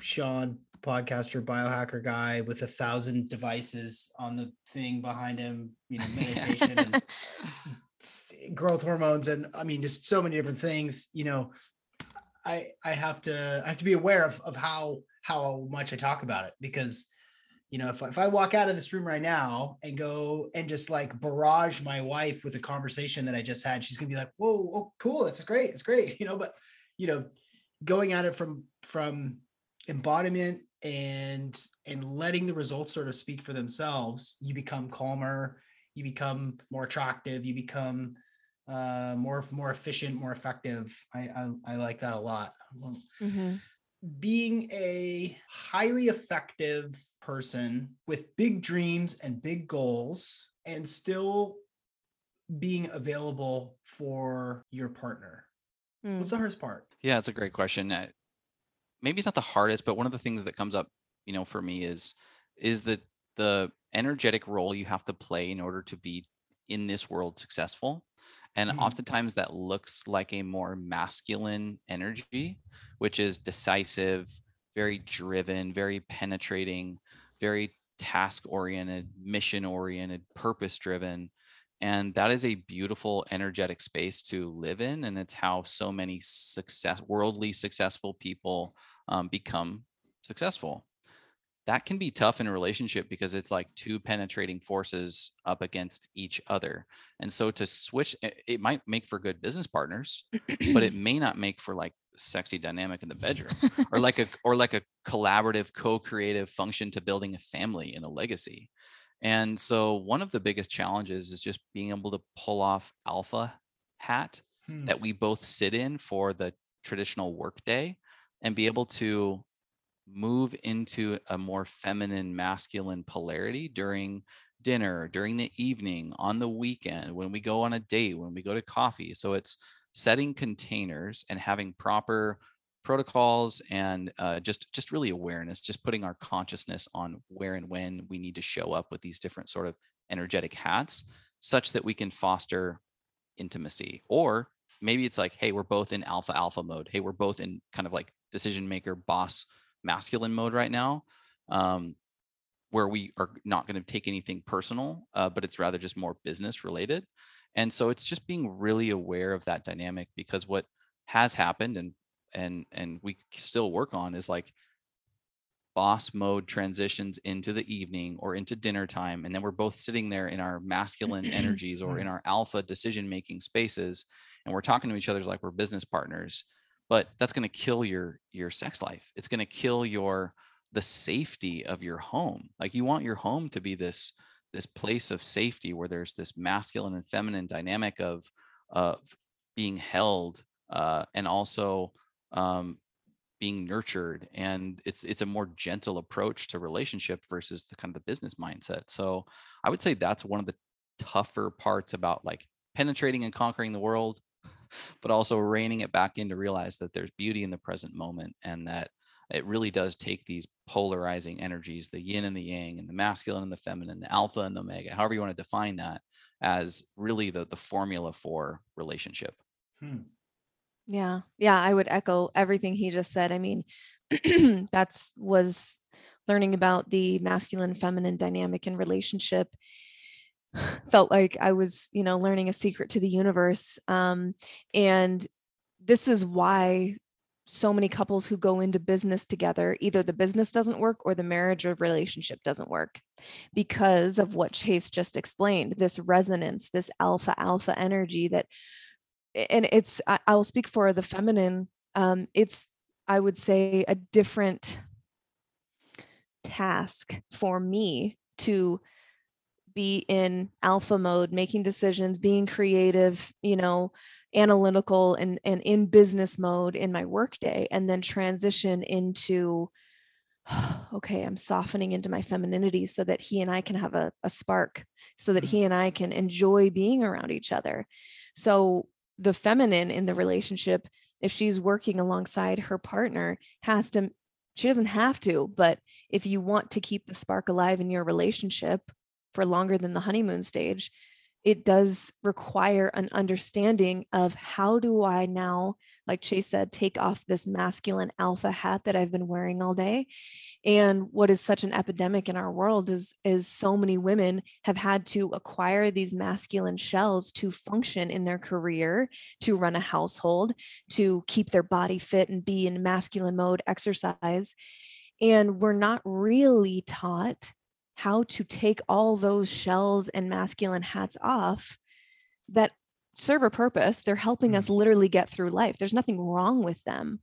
Sean, podcaster, biohacker guy with a thousand devices on the thing behind him. You know, meditation and growth hormones, and I mean, just so many different things. You know, I I have to I have to be aware of of how how much I talk about it because you know if, I- if i walk out of this room right now and go and just like barrage my wife with a conversation that i just had she's gonna be like whoa oh cool that's great it's great you know but you know going at it from from embodiment and and letting the results sort of speak for themselves you become calmer you become more attractive you become uh more more efficient more effective i i, I like that a lot Mhm. being a highly effective person with big dreams and big goals and still being available for your partner Mm. what's the hardest part Yeah, it's a great question. Maybe it's not the hardest, but one of the things that comes up, you know, for me is is the the energetic role you have to play in order to be in this world successful. And Mhm. oftentimes that looks like a more masculine energy, which is decisive, very driven, very penetrating, very task oriented, mission oriented, purpose driven and that is a beautiful energetic space to live in and it's how so many success worldly successful people um, become successful. That can be tough in a relationship because it's like two penetrating forces up against each other and so to switch it, might make for good business partners but it may not make for like sexy dynamic in the bedroom or like a or like a collaborative co-creative function to building a family and a legacy and so one of the biggest challenges is just being able to pull off alpha hat Hmm. that we both sit in for the traditional workday and be able to move into a more feminine masculine polarity during dinner during the evening on the weekend when we go on a date when we go to coffee so it's setting containers and having proper protocols and uh, just just really awareness just putting our consciousness on where and when we need to show up with these different sort of energetic hats such that we can foster intimacy. Or maybe it's like hey we're both in alpha alpha mode. Hey we're both in kind of like decision maker boss masculine mode right now um, where we are not going to take anything personal uh, but it's rather just more business related. And so it's just being really aware of that dynamic because what has happened and and and we still work on is like boss mode transitions into the evening or into dinner time and then we're both sitting there in our masculine energies or in our alpha decision making spaces and we're talking to each other like we're business partners but that's going to kill your your sex life. It's going to kill your the safety of your home. Like you want your home to be this this place of safety where there's this masculine and feminine dynamic of of being held uh, and also um, being nurtured and it's it's a more gentle approach to relationship versus the kind of the business mindset so i would say that's one of the tougher parts about like penetrating and conquering the world but also reining it back in to realize that there's beauty in the present moment and that it really does take these polarizing energies the yin and the yang and the masculine and the feminine the alpha and the omega however you want to define that as really the the formula for relationship hmm. Yeah yeah i would echo everything he just said i mean that's was learning about the masculine feminine dynamic in relationship felt like I was, you know, learning a secret to the universe. Um, and this is why so many couples who go into business together, either the business doesn't work or the marriage or relationship doesn't work because of what Chase just explained this resonance, this alpha, alpha energy that, and it's, I, will speak for the feminine. Um, it's, I would say, a different task for me to be in alpha mode, making decisions, being creative, you know, analytical and, and in business mode in my workday, and then transition into, okay, I'm softening into my femininity so that he and I can have a, a spark, so that he and I can enjoy being around each other. So the feminine in the relationship, if she's working alongside her partner, has to she doesn't have to, but if you want to keep the spark alive in your relationship, for longer than the honeymoon stage, it does require an understanding of how do I now, like Chase said, take off this masculine alpha hat that I've been wearing all day. And what is such an epidemic in our world is, is so many women have had to acquire these masculine shells to function in their career, to run a household, to keep their body fit and be in masculine mode, exercise. And we're not really taught how to take all those shells and masculine hats off that serve a purpose. They're helping us mm. literally get through life. There's nothing wrong with them.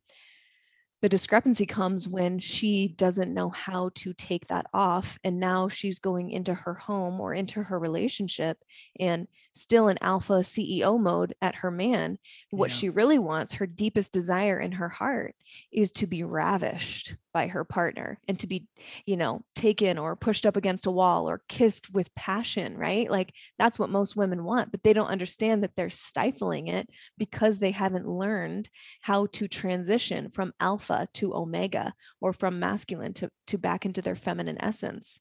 The discrepancy comes when she doesn't know how to take that off. And now she's going into her home or into her relationship and still in alpha CEO mode at her man. What yeah. she really wants, her deepest desire in her heart, is to be ravished by her partner and to be, you know, taken or pushed up against a wall or kissed with passion, right? Like that's what most women want, but they don't understand that they're stifling it because they haven't learned how to transition from alpha to omega or from masculine to, to back into their feminine essence.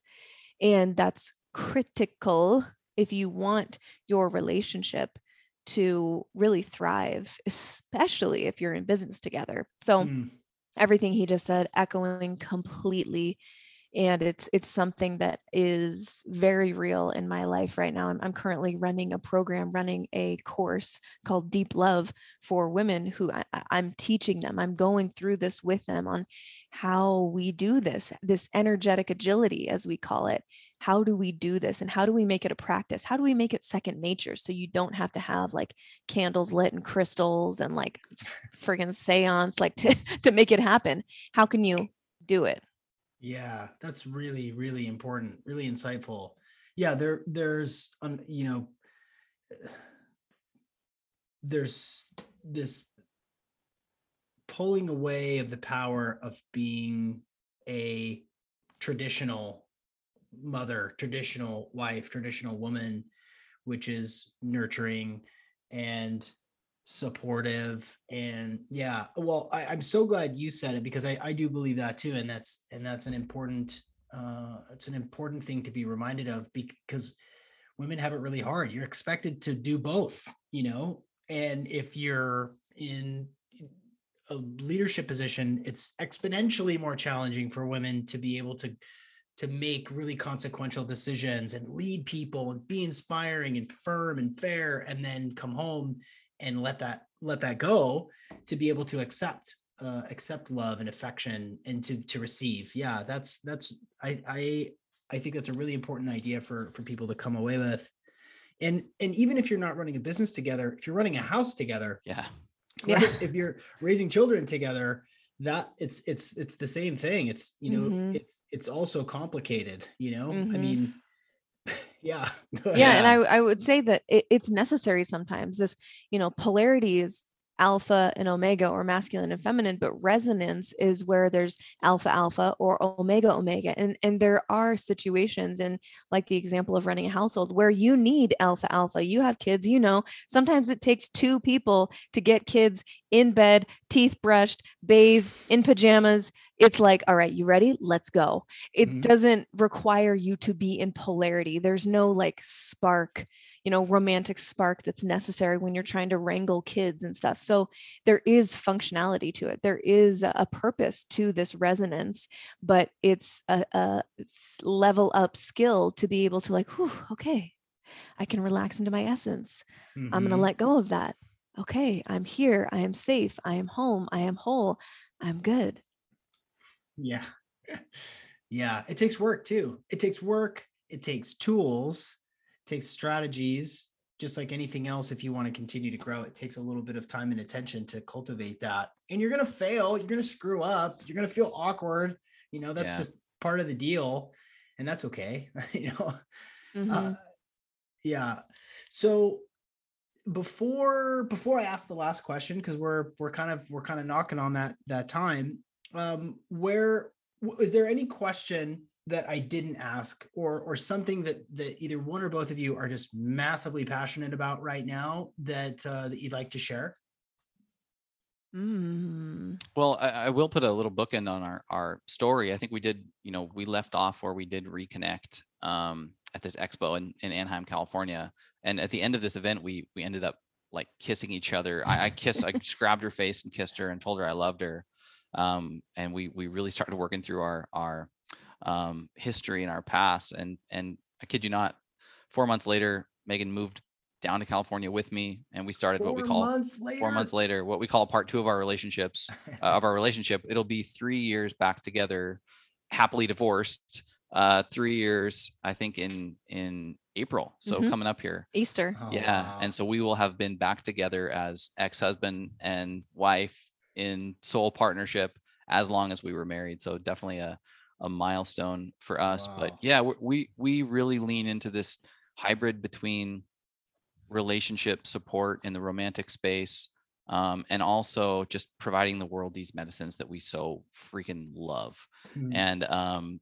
And that's critical if you want your relationship to really thrive, especially if you're in business together. So mm. everything he just said, echoing completely. And it's it's something that is very real in my life right now. I'm, I'm currently running a program, running a course called Deep Love for women who I, I'm teaching them. I'm going through this with them on how we do this, this energetic agility, as we call it, how do we do this and how do we make it a practice? How do we make it second nature so you don't have to have like candles lit and crystals and like friggin seance like to to make it happen? How can you do it? Yeah that's really really important really insightful. Yeah there there's um, you know there's this pulling away of the power of being a traditional mother, traditional wife, traditional woman, which is nurturing and supportive and yeah well I, am so glad you said it because I, I do believe that too and that's and that's an important uh it's an important thing to be reminded of because women have it really hard. You're expected to do both you know? And if you're in a leadership position it's exponentially more challenging for women to be able to to make really consequential decisions and lead people and be inspiring and firm and fair and then come home and let that let that go to be able to accept uh, accept love and affection and to to receive yeah that's that's i i i think that's a really important idea for for people to come away with and and even if you're not running a business together if you're running a house together yeah Yeah. Right? If you're raising children together, that it's it's it's the same thing. It's you know Mhm. it's it's also complicated. You know, I Mhm. mean, yeah, yeah and I, I would say that it, it's necessary sometimes this you know polarity is alpha and omega or masculine and feminine but resonance is where there's alpha alpha or omega omega. And and there are situations in like the example of running a household where you need alpha alpha. You have kids you know. Sometimes it takes two people to get kids in bed teeth brushed bathed in pajamas. It's like all right you ready? Let's go. It Mhm. doesn't require you to be in polarity. There's no like spark you know romantic spark that's necessary when you're trying to wrangle kids and stuff. So there is functionality to it. There is a a purpose to this resonance but it's a level up skill to be able to like Whew, okay i can relax into my essence. I'm going to mm-hmm. let go of that. Okay i'm here. I am safe. I am home. I am whole. I'm good. Yeah. Yeah. It takes work too. It takes work. It takes tools, takes strategies, just like anything else. If you want to continue to grow, it takes a little bit of time and attention to cultivate that. And you're going to fail. You're going to screw up. You're going to feel awkward. You know, that's Yeah. just part of the deal. And that's okay. you know, Mhm. uh, yeah. So before before I ask the last question, because we're we're kind of we're kind of knocking on that that time. Um, where w- there any question that I didn't ask, or or something that that either one or both of you are just massively passionate about right now that uh, that you'd like to share? Mm. Well, I, I will put a little bookend on our our story. I think we did, you know, we left off where we did reconnect um, at this expo in, in Anaheim, California, and at the end of this event, we we ended up like kissing each other. I, I kissed, I just grabbed her face and kissed her and told her I loved her, um, and we we really started working through our our um, history in our past. And and I kid you not, four months later, Megan moved down to California with me, and we started what we Four call months later. four months later what we call part two of our relationships uh, of our relationship it'll be three years back together happily divorced uh three years i think in in april so Mhm. coming up here easter Oh, yeah wow. and so we will have been back together as ex-husband and wife in soul partnership as long as we were married so definitely a a milestone for us Wow. but yeah we we we really lean into this hybrid between relationship support in the romantic space um, and also just providing the world these medicines that we so freaking love Hmm. and um,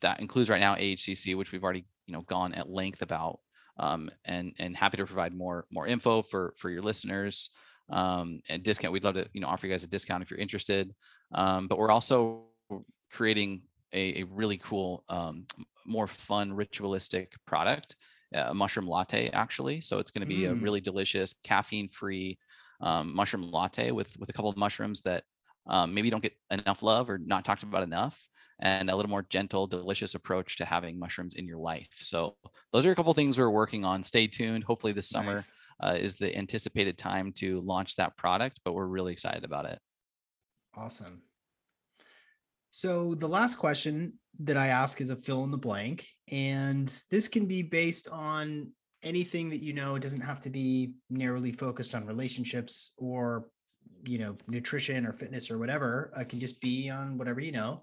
that includes right now AHCC, which we've already you know gone at length about, um, and and happy to provide more more info for for your listeners. Um, and discount, we'd love to you know offer you guys a discount if you're interested. Um, but we're also creating a, a really cool, um, more fun ritualistic product, a mushroom latte actually. So it's going to be a Mm. really delicious caffeine free um, mushroom latte with with a couple of mushrooms that um, maybe don't get enough love or not talked about enough and a little more gentle delicious approach to having mushrooms in your life so those are a couple things we're working on stay tuned hopefully this summer Nice. uh, is the anticipated time to launch that product but we're really excited about it Awesome. So the last question that I ask is a fill in the blank, and this can be based on anything that you know. It doesn't have to be narrowly focused on relationships or you know nutrition or fitness or whatever. It can just be on whatever you know.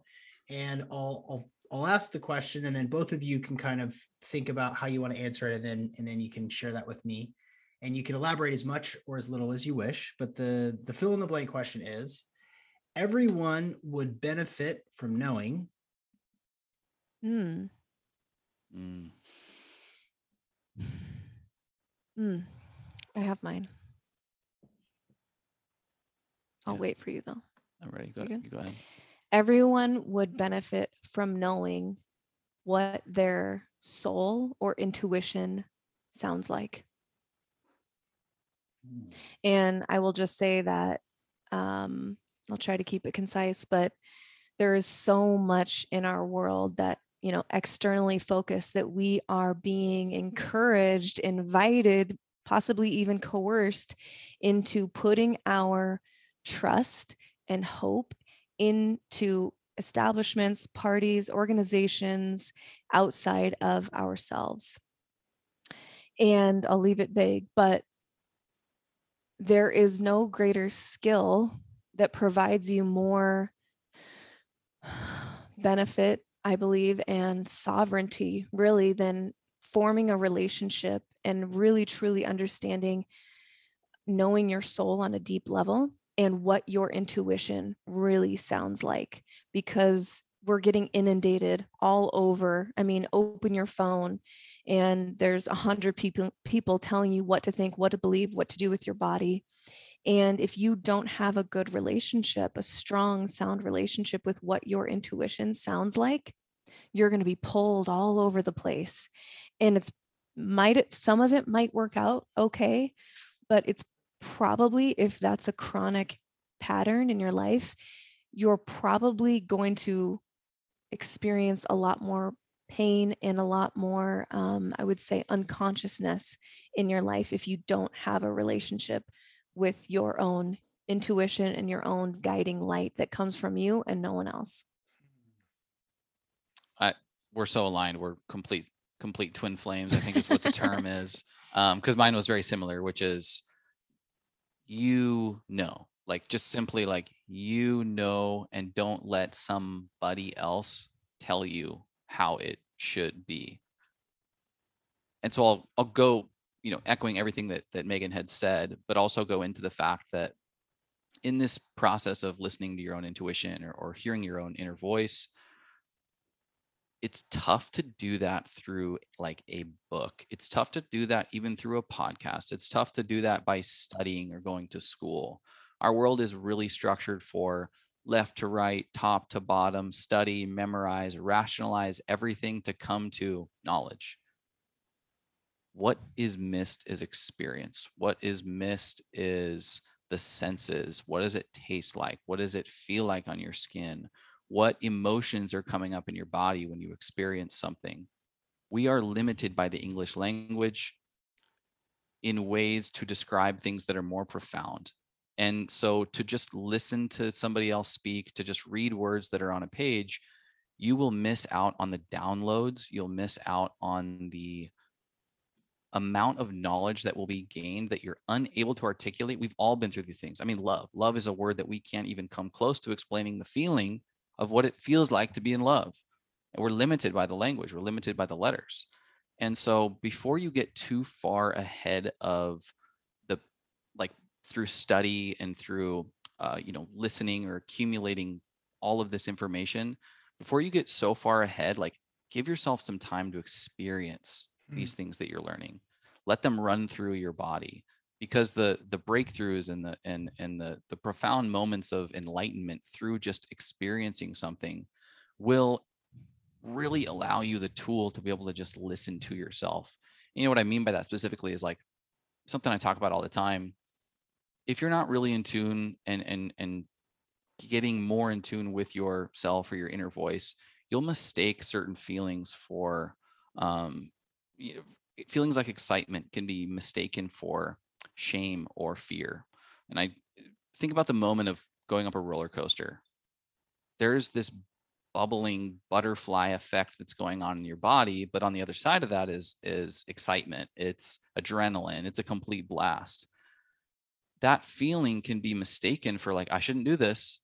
And I'll I'll I'll ask the question, and then both of you can kind of think about how you want to answer it, and then and then you can share that with me, and you can elaborate as much or as little as you wish. But the the fill in the blank question is everyone would benefit from knowing Hmm. Mm, Hmm. I have mine. I'll Yeah. wait for you though. i'm ready go, You ahead. go ahead Everyone would benefit from knowing what their soul or intuition sounds like. And I will just say that um, I'll try to keep it concise, but there is so much in our world that, you know, externally focused that we are being encouraged, invited, possibly even coerced into putting our trust and hope into establishments, parties, organizations outside of ourselves. And I'll leave it vague, but there is no greater skill that provides you more benefit, I believe, and sovereignty really than forming a relationship and really truly understanding knowing your soul on a deep level and what your intuition really sounds like because we're getting inundated all over. I mean, open your phone and there's a hundred people people telling you what to think, what to believe, what to do with your body. And if you don't have a good relationship, a strong, sound relationship with what your intuition sounds like, you're going to be pulled all over the place. And it's might some of it might work out okay, but it's probably if that's a chronic pattern in your life, you're probably going to experience a lot more pain and a lot more, um, I would say, unconsciousness in your life if you don't have a relationship with your own intuition and your own guiding light that comes from you and no one else. I, we're so aligned. We're complete, complete twin flames. I think is what the term is. Because um, mine was very similar, which is you know like just simply like you know and don't let somebody else tell you how it should be and so i'll i'll go you know echoing everything that that megan had said but also go into the fact that in this process of listening to your own intuition or, or hearing your own inner voice it's tough to do that through like a book. It's tough to do that even through a podcast. It's tough to do that by studying or going to school. Our world is really structured for left to right, top to bottom, study, memorize, rationalize everything to come to knowledge. What is missed is experience. What is missed is the senses. What does it taste like? What does it feel like on your skin? what emotions are coming up in your body when you experience something. We are limited by the English language in ways to describe things that are more profound. And so to just listen to somebody else speak, to just read words that are on a page, you will miss out on the downloads. You'll miss out on the amount of knowledge that will be gained that you're unable to articulate. We've all been through these things. I mean, love. Love is a word that we can't even come close to explaining the feeling of what it feels like to be in love. And we're limited by the language, we're limited by the letters. And so before you get too far ahead of the like through study and through uh, you know listening or accumulating all of this information, before you get so far ahead, like give yourself some time to experience mm. these things that you're learning. Let them run through your body because the the breakthroughs and the and and the the profound moments of enlightenment through just experiencing something will really allow you the tool to be able to just listen to yourself you know what i mean by that specifically is like something i talk about all the time if you're not really in tune and and and getting more in tune with yourself or your inner voice you'll mistake certain feelings for um you know, feelings like excitement can be mistaken for shame or fear. And I think about the moment of going up a roller coaster. There's this bubbling butterfly effect that's going on in your body, but on the other side of that is is excitement. It's adrenaline. It's a complete blast. That feeling can be mistaken for like I shouldn't do this.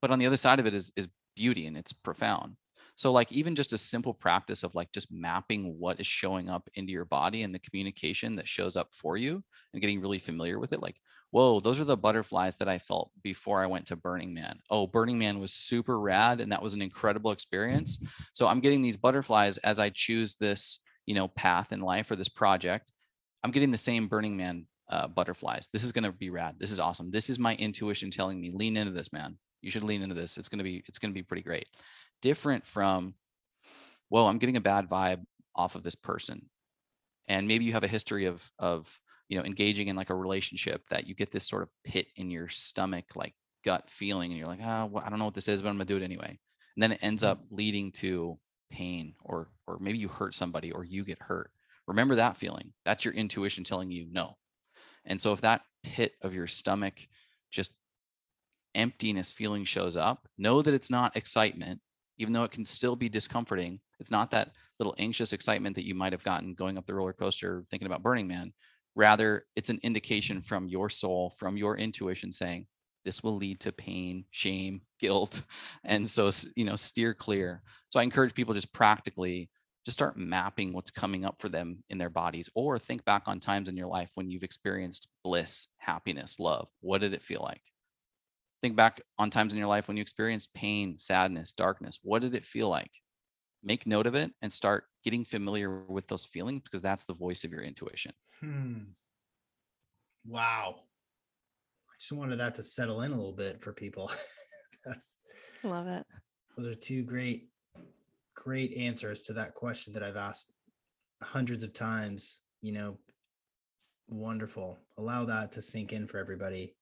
But on the other side of it is is beauty and it's profound. So like even just a simple practice of like just mapping what is showing up into your body and the communication that shows up for you and getting really familiar with it. Like, whoa, those are the butterflies that I felt before I went to Burning Man. Oh, Burning Man was super rad and that was an incredible experience. So I'm getting these butterflies as I choose this, you know, path in life or this project. I'm getting the same Burning Man uh, butterflies. This is going to be rad. This is awesome. This is my intuition telling me lean into this, man. You should lean into this. It's going to be it's going to be pretty great different from, whoa, I'm getting a bad vibe off of this person. And maybe you have a history of, of, you know, engaging in like a relationship that you get this sort of pit in your stomach, like gut feeling, and you're like, ah, oh, well, I don't know what this is, but I'm gonna do it anyway. And then it ends up leading to pain, or or maybe you hurt somebody, or you get hurt. Remember that feeling. That's your intuition telling you no. And so if that pit of your stomach just emptiness feeling shows up, know that it's not excitement even though it can still be discomforting. It's not that little anxious excitement that you might have gotten going up the roller coaster thinking about Burning Man. Rather, it's an indication from your soul, from your intuition saying, this will lead to pain, shame, guilt. And so, you know, steer clear. So I encourage people just practically just start mapping what's coming up for them in their bodies or think back on times in your life when you've experienced bliss, happiness, love. What did it feel like? Think back on times in your life when you experienced pain, sadness, darkness. What did it feel like? Make note of it and start getting familiar with those feelings because that's the voice of your intuition. Hmm. Wow. I just wanted that to settle in a little bit for people. that's love it. Those are two great, great answers to that question that I've asked hundreds of times. You know, wonderful. Allow that to sink in for everybody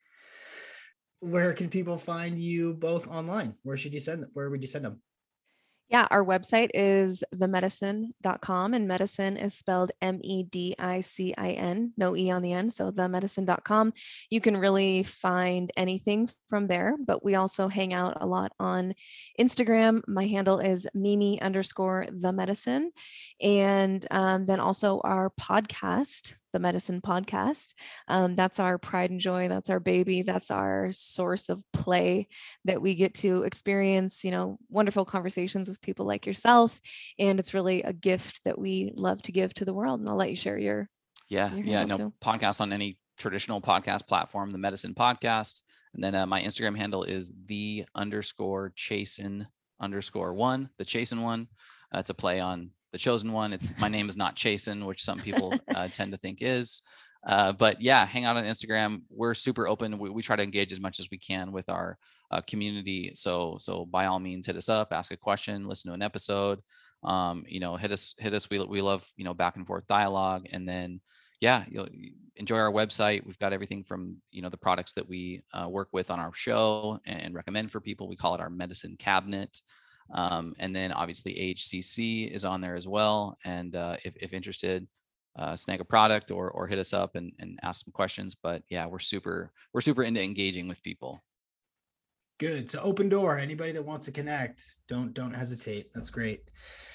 where can people find you both online? Where should you send them? Where would you send them? Yeah, our website is themedicin.com and medicine is spelled M E D I C I N, no E on the end. So themedicin.com. You can really find anything from there, but we also hang out a lot on Instagram. My handle is Mimi underscore the medicine. And um, then also our podcast, the Medicin podcast um, that's our pride and joy that's our baby that's our source of play that we get to experience you know wonderful conversations with people like yourself and it's really a gift that we love to give to the world and i'll let you share your yeah your yeah no too. podcast on any traditional podcast platform the Medicin podcast and then uh, my instagram handle is the underscore chasen underscore one the chasen one uh, it's a play on the chosen one. It's my name is not Chasen, which some people uh, tend to think is. Uh, but yeah, hang out on Instagram. We're super open. We, we, try to engage as much as we can with our uh, community. So so by all means, hit us up, ask a question, listen to an episode. Um, you know, hit us hit us. We we love you know back and forth dialogue, and then yeah, you'll enjoy our website. We've got everything from you know the products that we uh, work with on our show and recommend for people. We call it our medicine cabinet. Um, and then obviously AHCC is on there as well. And uh, if, if interested, uh, snag a product or, or hit us up and, and ask some questions. But yeah, we're super, we're super into engaging with people. Good. So open door. Anybody that wants to connect, don't don't hesitate. That's great.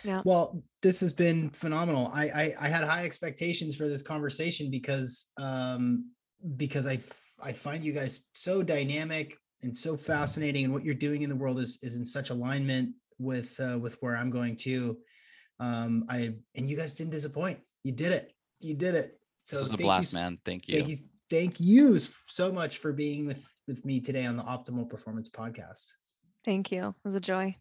Yeah. Well, this has been phenomenal. I I, I had high expectations for this conversation because um because I I find you guys so dynamic and so fascinating, and what you're doing in the world is is in such alignment with uh, with where I'm going to. Um, I and you guys didn't disappoint. You did it. You did it. So this was a blast, you, man. Thank you. Thank you. Thank you so much for being with with me today on the Optimal Performance Podcast. Thank you. It was a joy.